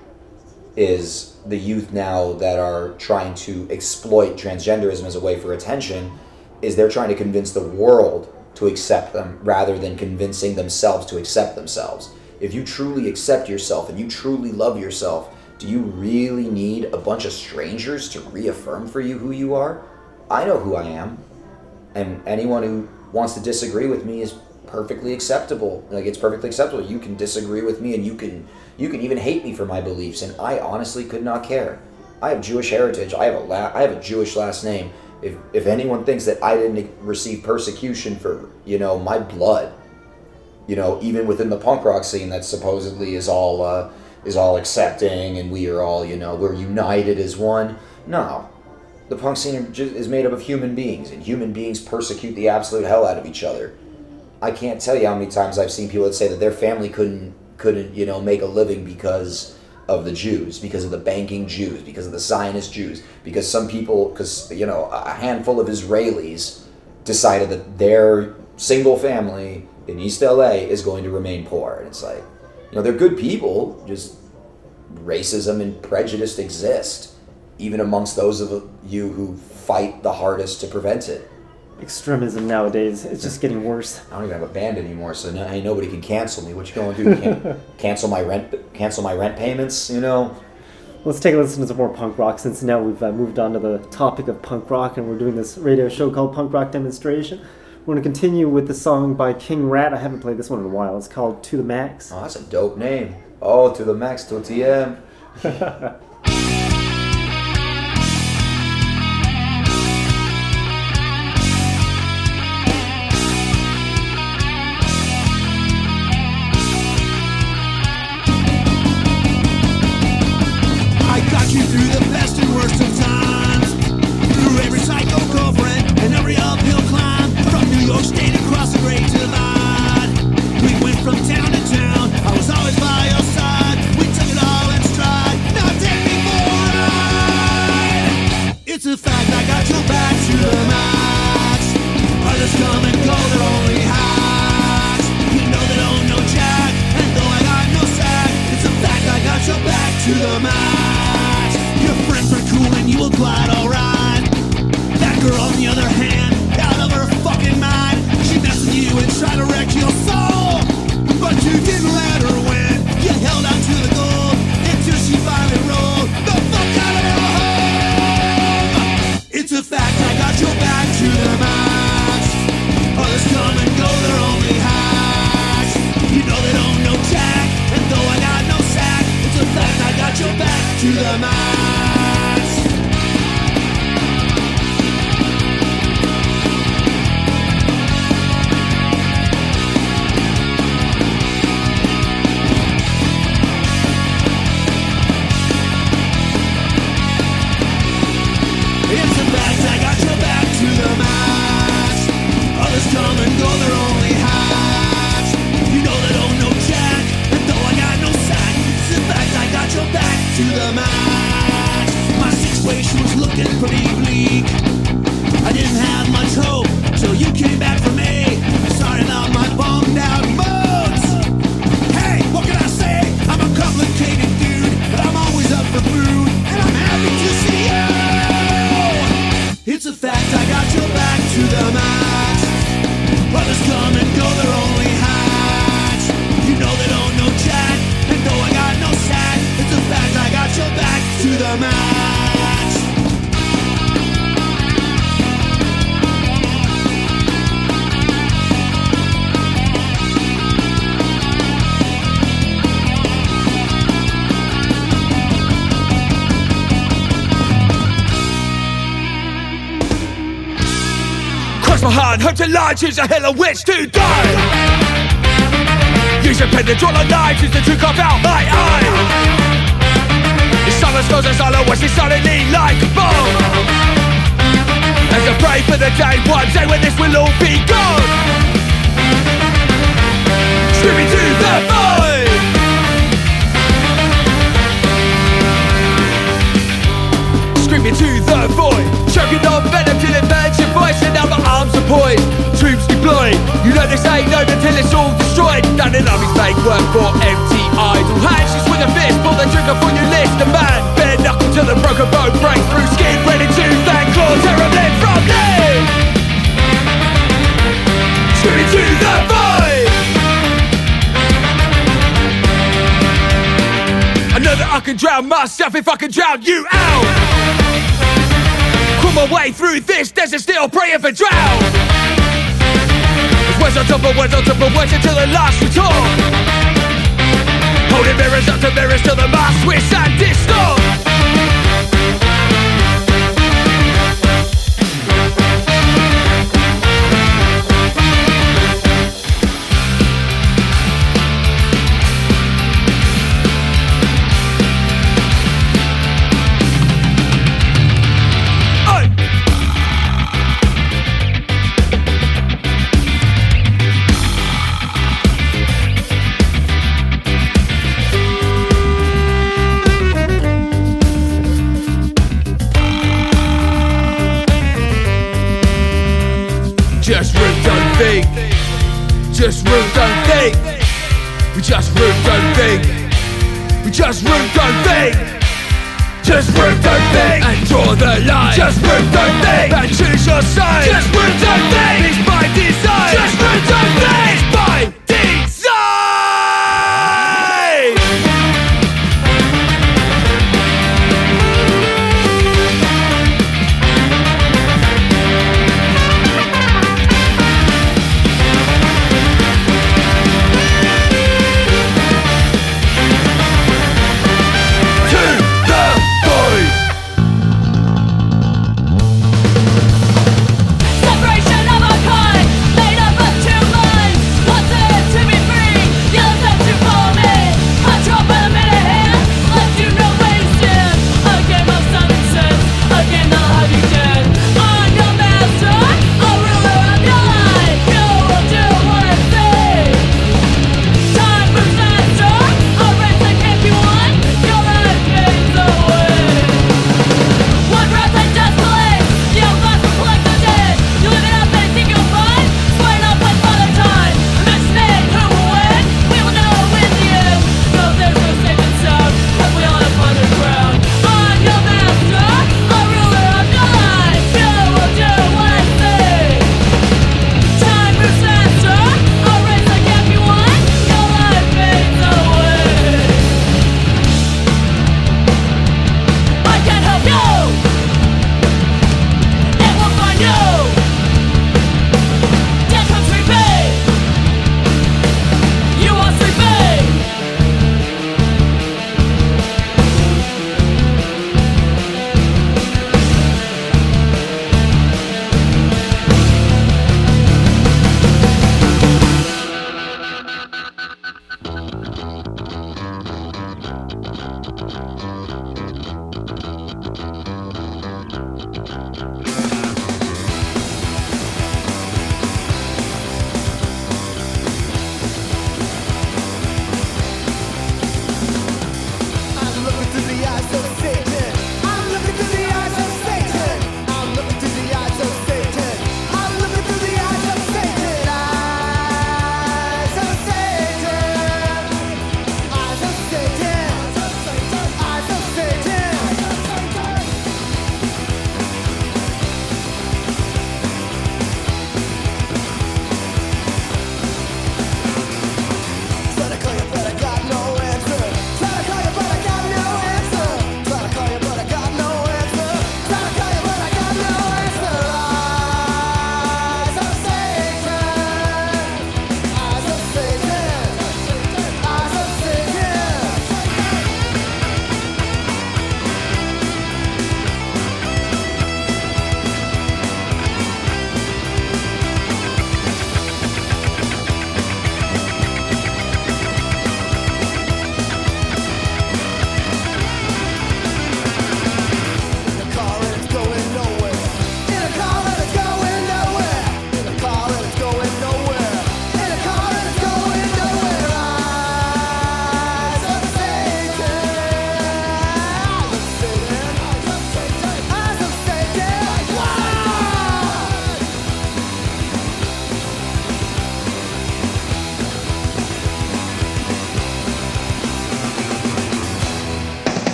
is the youth now that are trying to exploit transgenderism as a way for attention is they're trying to convince the world to accept them rather than convincing themselves to accept themselves. If you truly accept yourself and you truly love yourself, do you really need a bunch of strangers to reaffirm for you who you are? I know who I am. And anyone who wants to disagree with me is perfectly acceptable. Like it's perfectly acceptable. You can disagree with me and you can you can even hate me for my beliefs and I honestly could not care. I have Jewish heritage. I have a la- I have a Jewish last name. If if anyone thinks that I didn't receive persecution for, you know, my blood, you know, even within the punk rock scene that supposedly is all uh, is all accepting and we are all, you know, we're united as one. No, the punk scene is made up of human beings, and human beings persecute the absolute hell out of each other. I can't tell you how many times I've seen people that say that their family couldn't couldn't you know make a living because of the Jews, because of the banking Jews, because of the Zionist Jews, because some people, because you know a handful of Israelis decided that their single family in East LA is going to remain poor, and it's like, you know, they're good people. Just racism and prejudice exist, even amongst those of you who fight the hardest to prevent it. Extremism nowadays it's just getting worse. I don't even have a band anymore, so now nobody can cancel me. What you gonna do? Can- cancel my rent? Cancel my rent payments? You know? Let's take a listen to some more punk rock since now we've uh, moved on to the topic of punk rock and we're doing this radio show called Punk Rock Demonstration. We're going to continue with the song by King Rat. I haven't played this one in a while. It's called To the Max. Oh, that's a dope name. Oh, to the max, to TM. I got you through the Heart, hope to lie, choose a hill on which to die. Use a pen to draw a line, choose the truth carve out my eye. The silence goes as I watch it suddenly like a bomb. As I pray for the day, one day when this will all be gone. Screaming to the void. Screaming to the void Choking on venom till it burns your voice And poised Troops deployed You know this ain't over till it's all destroyed. Down in armies make work for empty idle hands You swing a fist, pull the trigger for your list. A man, bare knuckle till the broken bone breaks through skin. Ready to thank claws, terribly from me. Screaming to the void I know that I can drown myself if I can drown you out my way through this desert still praying for drought. It's words on top of words on top of words until the last retort Holding mirrors up to mirrors till the mask twist and distort think. Just root, don't think. We just root, don't think. We just root, don't think. Just root, don't think. And draw the line. Just root, don't think. And choose your side. Just root, don't think. It's by design. Just root, don't think.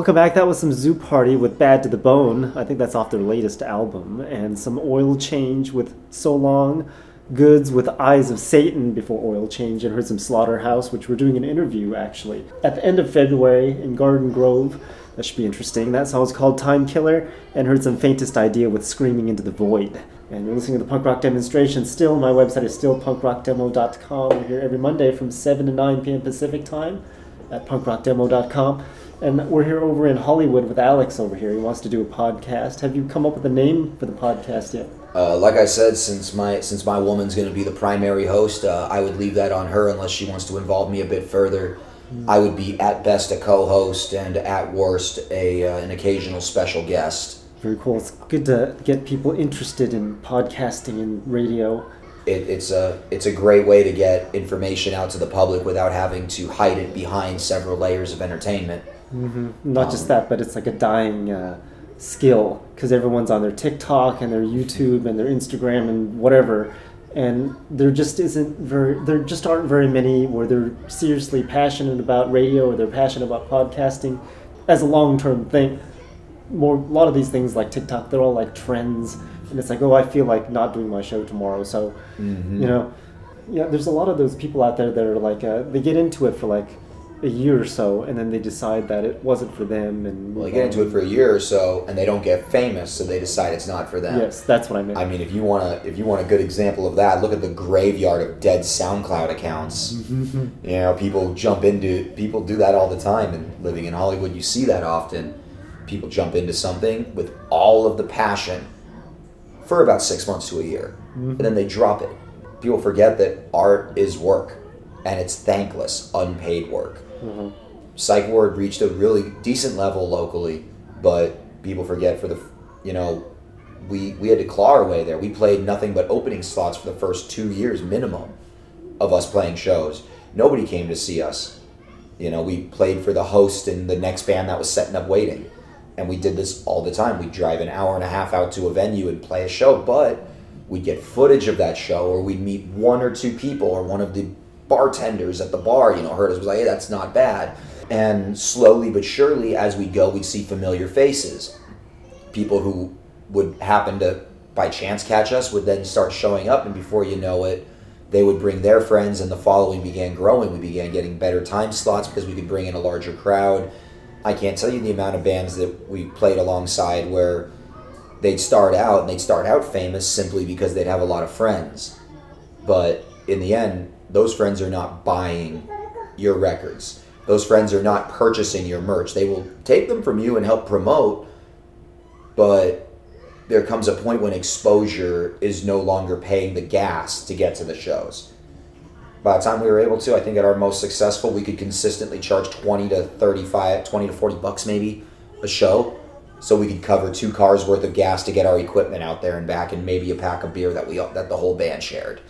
Welcome back. That was some Zoo Party with Bad to the Bone. I think that's off their latest album. And some Oil Change with So Long. Goods with Eyes of Satan before Oil Change. And heard some Slaughterhouse, which we're doing an interview actually at the end of February in Garden Grove. That should be interesting. That song is called Time Killer. And heard some Faintest Idea with Screaming into the Void. And you're listening to the punk rock demonstration. Still, my website is still punkrockdemo.com. We're here every Monday from 7 to 9 p.m. Pacific time at punkrockdemo.com. And we're here over in Hollywood with Alex over here. He wants to do a podcast. Have you come up with a name for the podcast yet? Uh, like I said, since my since my woman's going to be the primary host, uh, I would leave that on her unless she wants to involve me a bit further. I would be at best a co-host and at worst a uh, an occasional special guest. Very cool. It's good to get people interested in podcasting and radio. It, it's a it's a great way to get information out to the public without having to hide it behind several layers of entertainment. Hmm Not just that, but it's like a dying uh, skill because everyone's on their TikTok and their YouTube and their Instagram and whatever, and there just isn't very there just aren't very many where they're seriously passionate about radio or they're passionate about podcasting as a long term thing. More a lot of these things like TikTok, they're all like trends, and it's like oh I feel like not doing my show tomorrow, so Mhm. you know yeah there's a lot of those people out there that are like uh, they get into it for like a year or so and then they decide that it wasn't for them and Well, they get into it for a year or so, and they don't get famous, so they decide it's not for them. yes that's what i meant I mean, if you want to, if you want a good example of that, look at the graveyard of dead SoundCloud accounts. Mm-hmm. You know, people jump into people do that all the time, and living in Hollywood, you see that often. People jump into something with all of the passion for about six months to a year, and then they drop it. People forget that art is work, and it's thankless, unpaid work. Mm-hmm. Psych Ward reached a really decent level locally, but people forget for the, you know, we we had to claw our way there. We played nothing but opening slots for the first two years minimum of us playing shows. Nobody came to see us. You know, we played for the host and the next band that was setting up waiting. And we did this all the time. We'd drive an hour and a half out to a venue and play a show, but we'd get footage of that show or we'd meet one or two people or one of the bartenders at the bar, you know, heard us was like, hey, that's not bad. And slowly but surely as we go, we'd see familiar faces. People who would happen to by chance catch us would then start showing up and before you know it, they would bring their friends and the following began growing. We began getting better time slots because we could bring in a larger crowd. I can't tell you the amount of bands that we played alongside where they'd start out and they'd start out famous simply because they'd have a lot of friends. But in the end, those friends are not buying your records. Those friends are not purchasing your merch. They will take them from you and help promote, but there comes a point when exposure is no longer paying the gas to get to the shows. By the time we were able to, I think at our most successful, we could consistently charge 20 to 35, 20 to 40 bucks maybe a show. So we could cover two cars worth of gas to get our equipment out there and back and maybe a pack of beer that we that the whole band shared.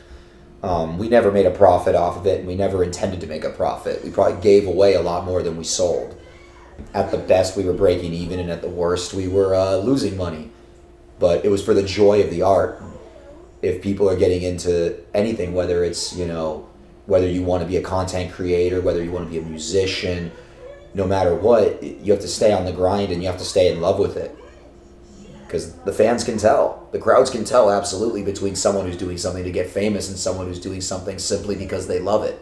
Um, we never made a profit off of it and we never intended to make a profit. We probably gave away a lot more than we sold. At the best, we were breaking even, and at the worst, we were uh, losing money. But it was for the joy of the art. If people are getting into anything, whether it's, you know, whether you want to be a content creator, whether you want to be a musician, no matter what, you have to stay on the grind and you have to stay in love with it. Because the fans can tell, the crowds can tell absolutely between someone who's doing something to get famous and someone who's doing something simply because they love it.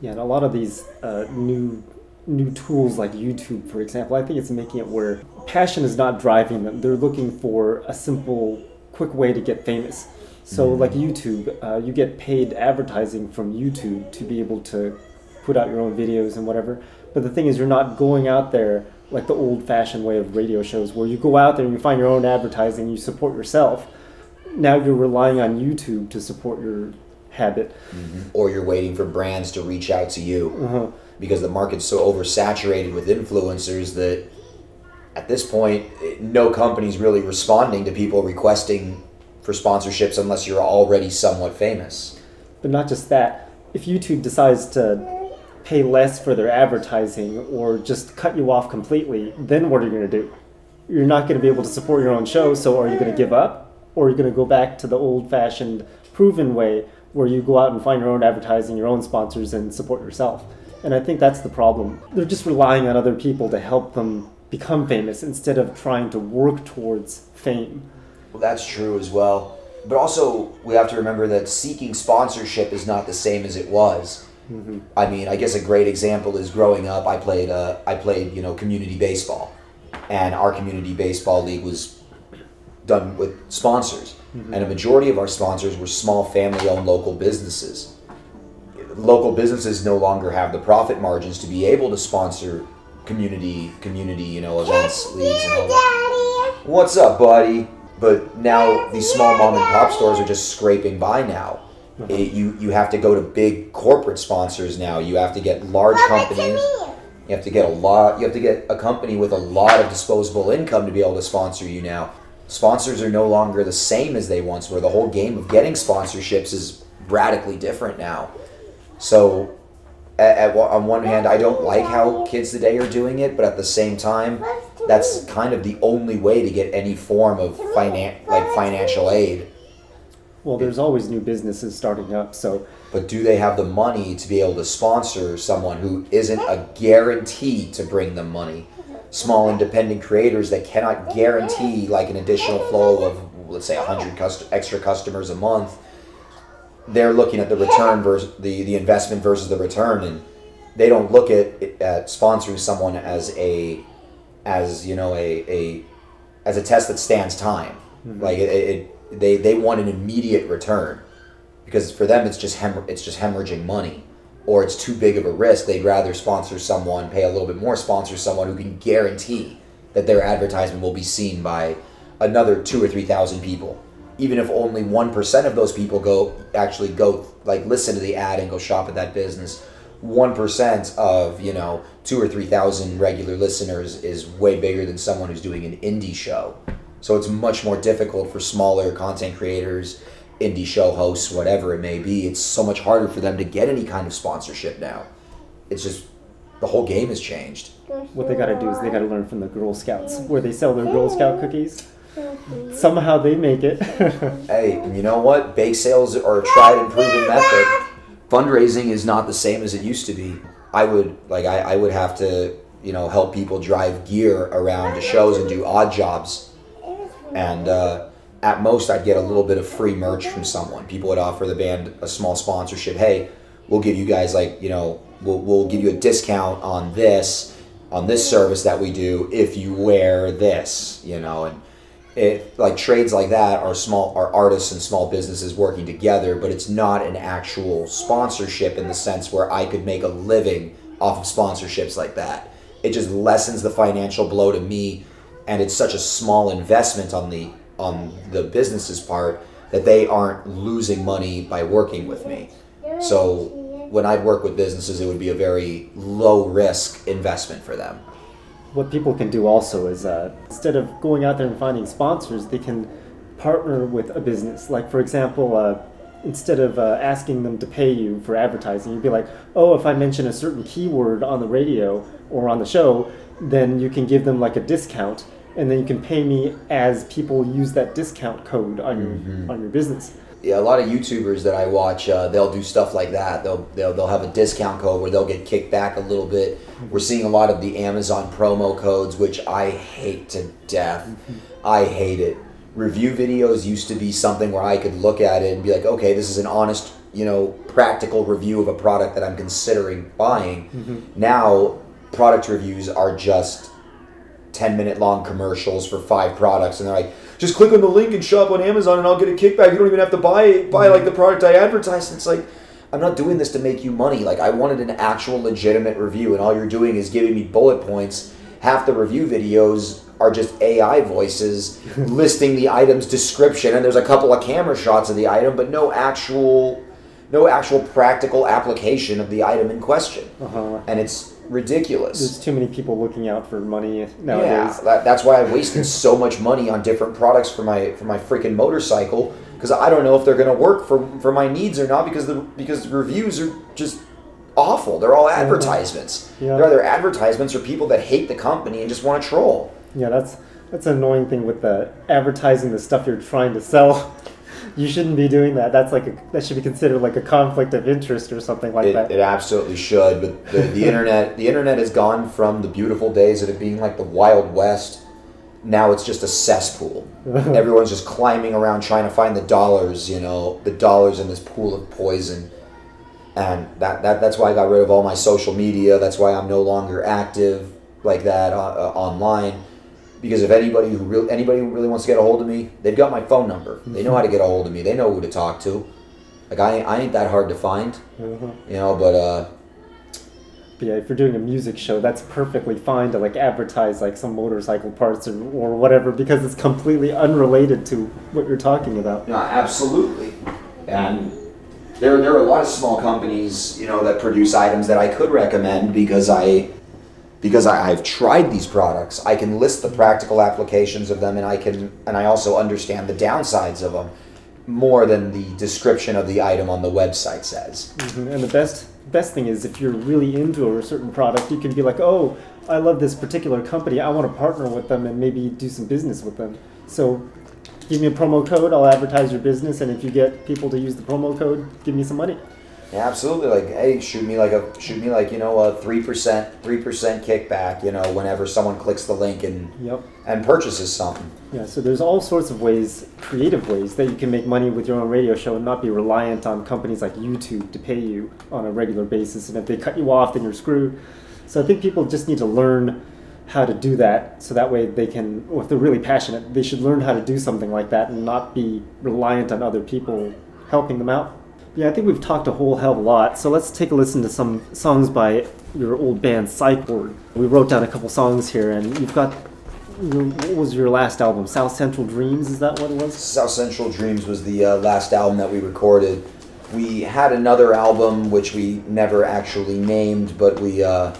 Yeah, and a lot of these uh, new new tools like YouTube, for example, I think it's making it where passion is not driving them. They're looking for a simple, quick way to get famous. So, like YouTube, uh, you get paid advertising from YouTube to be able to put out your own videos and whatever. But the thing is, you're not going out there like the old-fashioned way of radio shows, where you go out there and you find your own advertising, you support yourself. Now you're relying on YouTube to support your habit. Or you're waiting for brands to reach out to you. Uh-huh. because the market's so oversaturated with influencers that at this point no company's really responding to people requesting for sponsorships unless you're already somewhat famous But not just that, if YouTube decides to pay less for their advertising or just cut you off completely, then what are you going to do? You're not going to be able to support your own show, so are you going to give up? Or are you going to go back to the old fashioned, proven way where you go out and find your own advertising, your own sponsors, and support yourself? And I think that's the problem. They're just relying on other people to help them become famous instead of trying to work towards fame. Well, that's true as well. But also, we have to remember that seeking sponsorship is not the same as it was. I mean, I guess a great example is growing up. I played, uh, I played, you know, community baseball, and our community baseball league was done with sponsors, and a majority of our sponsors were small family-owned local businesses. Local businesses no longer have the profit margins to be able to sponsor community, community, you know, events, leagues, and all that. Daddy. What's up, buddy? But now these small mom and pop stores are just scraping by now. Uh-huh. It- you you have to go to big corporate sponsors now. You have to get large companies. You have to get a lot. You have to get a company with a lot of disposable income to be able to sponsor you now. Sponsors are no longer the same as they once were. The whole game of getting sponsorships is radically different now. So, at, at, on one hand, I don't like how kids today are doing it, but at the same time, that's kind of the only way to get any form of finan- like financial aid. Well, there's always new businesses starting up, so But do they have the money to be able to sponsor someone who isn't a guarantee to bring them money? Small independent creators that cannot guarantee like an additional flow of let's say 100 cust- extra customers a month. They're looking at the return versus the, the investment versus the return and they don't look at, at sponsoring someone as a as you know a, a as a test that stands time. Mm-hmm. Like it, it, they they want an immediate return. Because for them it's just hem- it's just hemorrhaging money. Or it's too big of a risk. They'd rather sponsor someone pay a little bit more sponsor someone who can guarantee that their advertisement will be seen by another two or three thousand people. Even if only 1% of those people go actually go like listen to the ad and go shop at that business 1% of you know two or three thousand regular listeners is way bigger than someone who's doing an indie show so it's much more difficult for smaller content creators, indie show hosts, whatever it may be. It's so much harder for them to get any kind of sponsorship now. It's just the whole game has changed. what they gotta do is they gotta learn from the Girl Scouts, where they sell their Girl Scout cookies. Somehow they make it. Hey, and you know what? Bake sales are a tried and proven method. Fundraising is not the same as it used to be. I would like I, I would have to, you know, help people drive gear around to shows and do odd jobs and uh, at most I'd get a little bit of free merch from someone. People would offer the band a small sponsorship. Hey, we'll give you guys like you know we'll we'll give you a discount on this on this service that we do if you wear this. You know, and it like trades like that are small are artists and small businesses working together, but it's not an actual sponsorship in the sense where I could make a living off of sponsorships like that. It just lessens the financial blow to me and it's such a small investment on the on the business's part that they aren't losing money by working with me. So when I'd work with businesses, it would be a very low risk investment for them. what people can do also is uh, instead of going out there and finding sponsors, they can partner with a business. Like, for example, uh, instead of uh, asking them to pay you for advertising, you'd be like, oh, if I mention a certain keyword on the radio or on the show, then you can give them like a discount. And then you can pay me as people use that discount code on your mm-hmm. on your business. Yeah, a lot of YouTubers that I watch, uh, they'll do stuff like that. They'll, they'll they'll have a discount code where they'll get kicked back a little bit. Mm-hmm. We're seeing a lot of the Amazon promo codes, which I hate to death. Mm-hmm. I hate it. Review videos used to be something where I could look at it and be like, okay, this is an honest, you know, practical review of a product that I'm considering buying. Now, product reviews are just 10 minute long commercials for five products and they're like just click on the link and shop on amazon and i'll get a kickback. You don't even have to buy buy like the product i advertised and it's like i'm not doing this to make you money. Like i wanted an actual legitimate review and all you're doing is giving me bullet points. Half the review videos are just ai voices listing the item's description and there's a couple of camera shots of the item but no actual no actual practical application of the item in question. Uh-huh. and it's ridiculous There's too many people looking out for money yeah, nowadays. that, that's why I wasted so much money on different products for my for my freaking motorcycle because I don't know if they're gonna work for for my needs or not because the because the reviews are just awful. They're all advertisements. Yeah. They're either advertisements or people that hate the company and just want to troll. Yeah, that's that's an annoying thing with the advertising the stuff you're trying to sell. You shouldn't be doing that. That's like a, that should be considered like a conflict of interest or something like It, that. it absolutely should, but the, the internet the internet has gone from the beautiful days of it being like the Wild West. Now it's just a cesspool. Everyone's just climbing around trying to find the dollars, you know, the dollars in this pool of poison. And that, that that's why I got rid of all my social media. That's why I'm no longer active like that uh, uh, online. Because if anybody who really anybody who really wants to get a hold of me, they've got my phone number. They know how to get a hold of me. They know who to talk to. Like I, ain't- I ain't that hard to find, Uh-huh. you know. But uh, But yeah, if you're doing a music show, that's perfectly fine to like advertise like some motorcycle parts or, or whatever because it's completely unrelated to what you're talking about. No, absolutely. And there, there are a lot of small companies, you know, that produce items that I could recommend because I, because I, I've tried these products. I can list the practical applications of them, and I can, and I also understand the downsides of them more than the description of the item on the website says. Mhm. And the best best thing is if you're really into a certain product, you can be like, oh, I love this particular company. I want to partner with them and maybe do some business with them. So give me a promo code. I'll advertise your business, and if you get people to use the promo code, give me some money. Yeah, absolutely. Like, hey, shoot me like a shoot me like you know a three percent three percent kickback. You know, whenever someone clicks the link and Yep. and purchases something. Yeah, so there's all sorts of ways, creative ways, that you can make money with your own radio show and not be reliant on companies like YouTube to pay you on a regular basis. And if they cut you off, then you're screwed. So I think people just need to learn how to do that so that way they can, or if they're really passionate, they should learn how to do something like that and not be reliant on other people helping them out. Yeah, I think we've talked a whole hell of a lot. So let's take a listen to some songs by your old band, Psych Ward. We wrote down a couple songs here, and you've got what was your last album? South Central Dreams? Is that what it was? South Central Dreams was the uh, last album that we recorded. We had another album which we never actually named, but we uh,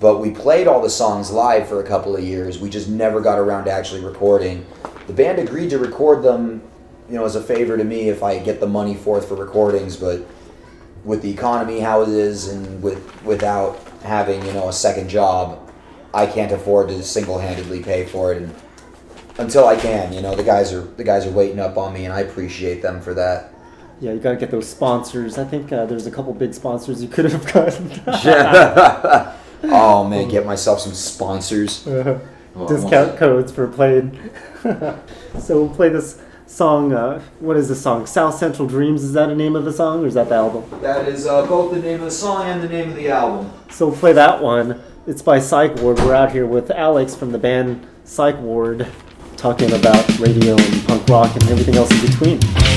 but we played all the songs live for a couple of years. We just never got around to actually recording. The band agreed to record them, you know, as a favor to me if I get the money forth for recordings, but with the economy how it is and with without having, you know, a second job, I can't afford to single-handedly pay for it and until I can, you know, the guys are the guys are waiting up on me, and I appreciate them for that. Yeah, you got to get those sponsors. I think uh, there's a couple big sponsors you could have gotten. yeah. oh man, get myself some sponsors. Uh, discount codes for playing. so we'll play this song. Uh, what is the song? South Central Dreams. Is that the name of the song, or is that the album? That is uh, both the name of the song and the name of the album. So we'll play that one. It's by Psych Ward. We're out here with Alex from the band Psych Ward, talking about radio and punk rock and everything else in between.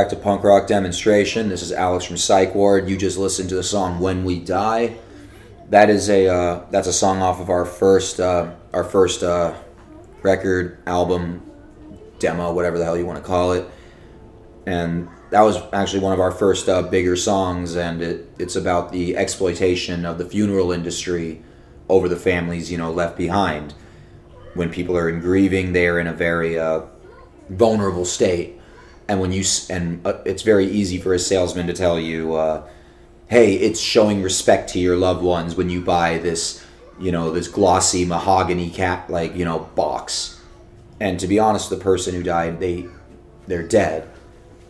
back to Punk Rock Demonstration. This is Alex from Psych Ward. You just listened to the song "When We Die." That is a uh, that's a song off of our first uh, our first uh, record album demo, whatever the hell you want to call it. And that was actually one of our first uh, bigger songs, and it, it's about the exploitation of the funeral industry over the families you know left behind. When people are in grieving, they are in a very uh, vulnerable state and when you and uh, it's very easy for a salesman to tell you uh, hey it's showing respect to your loved ones when you buy this you know this glossy mahogany cat like you know box. And to be honest the person who died they they're dead.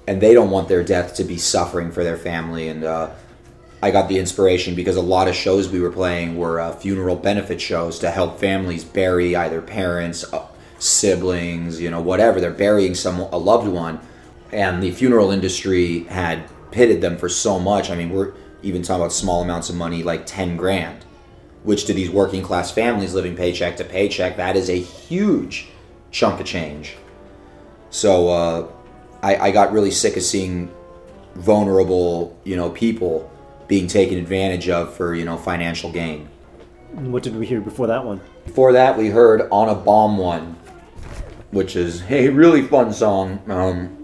And they don't want their death to be suffering for their family. And uh, i got the inspiration because a lot of shows we were playing were uh, funeral benefit shows to help families bury either parents uh, siblings you know whatever. They're burying some a loved one and the funeral industry had pitted them for so much. I mean, we're even talking about small amounts of money, like ten grand, which to these working class families living paycheck to paycheck, that is a huge chunk of change. So uh, I, I got really sick of seeing vulnerable, you know, people being taken advantage of for you know financial gain. What did we hear before that one? Before that, we heard "On a Bomb One," which is a really fun song. Um,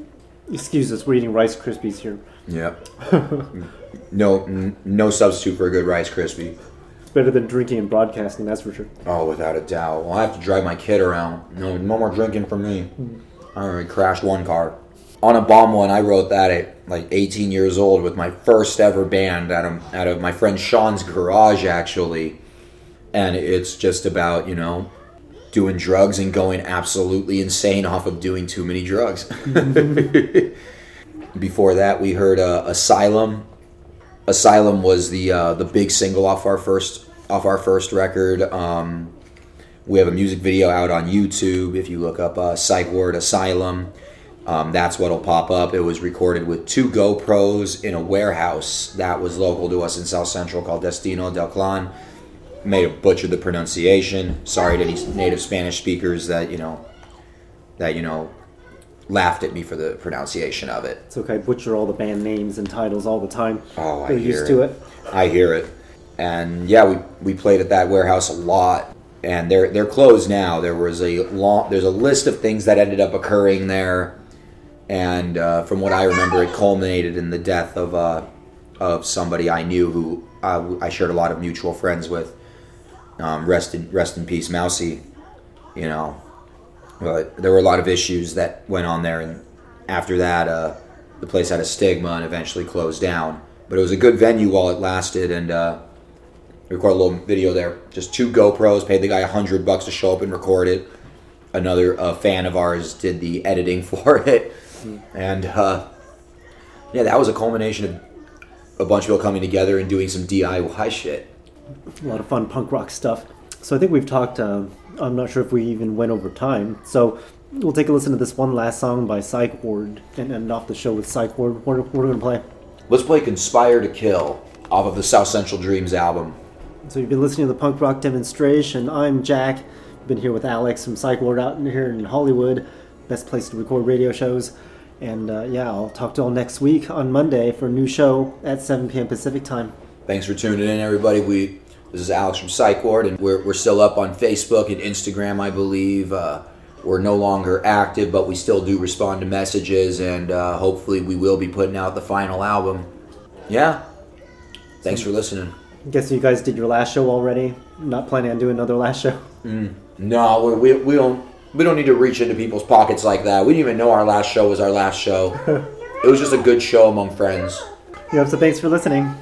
Excuse us, we're eating Rice Krispies here. yep. no, n- no substitute for a good Rice Krispie. It's better than drinking and broadcasting, that's for sure. Oh, without a doubt. Well, I have to drive my kid around. No, no more drinking for me. Hmm. I already crashed one car. On a bomb one, I wrote that at like 18 years old with my first ever band out of out of my friend Sean's garage, actually. And it's just about you know doing drugs and going absolutely insane off of doing too many drugs. Before that, we heard uh, Asylum. Asylum was the uh, the big single off our first off our first record. Um, we have a music video out on YouTube. If you look up uh, Psych Ward Asylum, um, that's what'll pop up. It was recorded with two GoPros in a warehouse that was local to us in South Central called Destino del Clan. May have butchered the pronunciation. Sorry to any native Spanish speakers that you know that you know laughed at me for the pronunciation of it. It's okay, I butcher all the band names and titles all the time. Oh, I They're hear used to it. I hear it. And yeah, we, we played at that warehouse a lot. And they're they're closed now. There was a long there's a list of things that ended up occurring there, and uh, from what I remember, it culminated in the death of uh, of somebody I knew who uh, I shared a lot of mutual friends with. Um, rest in rest in peace, Mousy. You know, but there were a lot of issues that went on there, and after that, uh, the place had a stigma and eventually closed down. But it was a good venue while it lasted, and uh, we recorded a little video there. Just two GoPros, paid the guy a hundred bucks to show up and record it. Another uh, fan of ours did the editing for it, and uh, yeah, that was a culmination of a bunch of people coming together and doing some DIY shit. A lot of fun punk rock stuff. So I think we've talked. Uh, I'm not sure if we even went over time. So we'll take a listen to this one last song by Psych Ward and end off the show with Psych Ward. What, what are we gonna play? Let's play "Conspire to Kill" off of the South Central Dreams album. So you've been listening to the punk rock demonstration. I'm Jack. Been here with Alex from Psych Ward out here in Hollywood. Best place to record radio shows. And uh, yeah, I'll talk to you all next week on Monday for a new show at 7 p.m. Pacific time. Thanks for tuning in, everybody. We this is Alex from Psych Ward, and we're, we're still up on Facebook and Instagram, I believe. Uh, we're no longer active, but we still do respond to messages, and uh, hopefully, we will be putting out the final album. Yeah. Thanks for listening. I Guess you guys did your last show already. Not planning on doing another last show. No, we, we, we don't we don't need to reach into people's pockets like that. We didn't even know our last show was our last show. it was just a good show among friends. Yeah, so thanks for listening.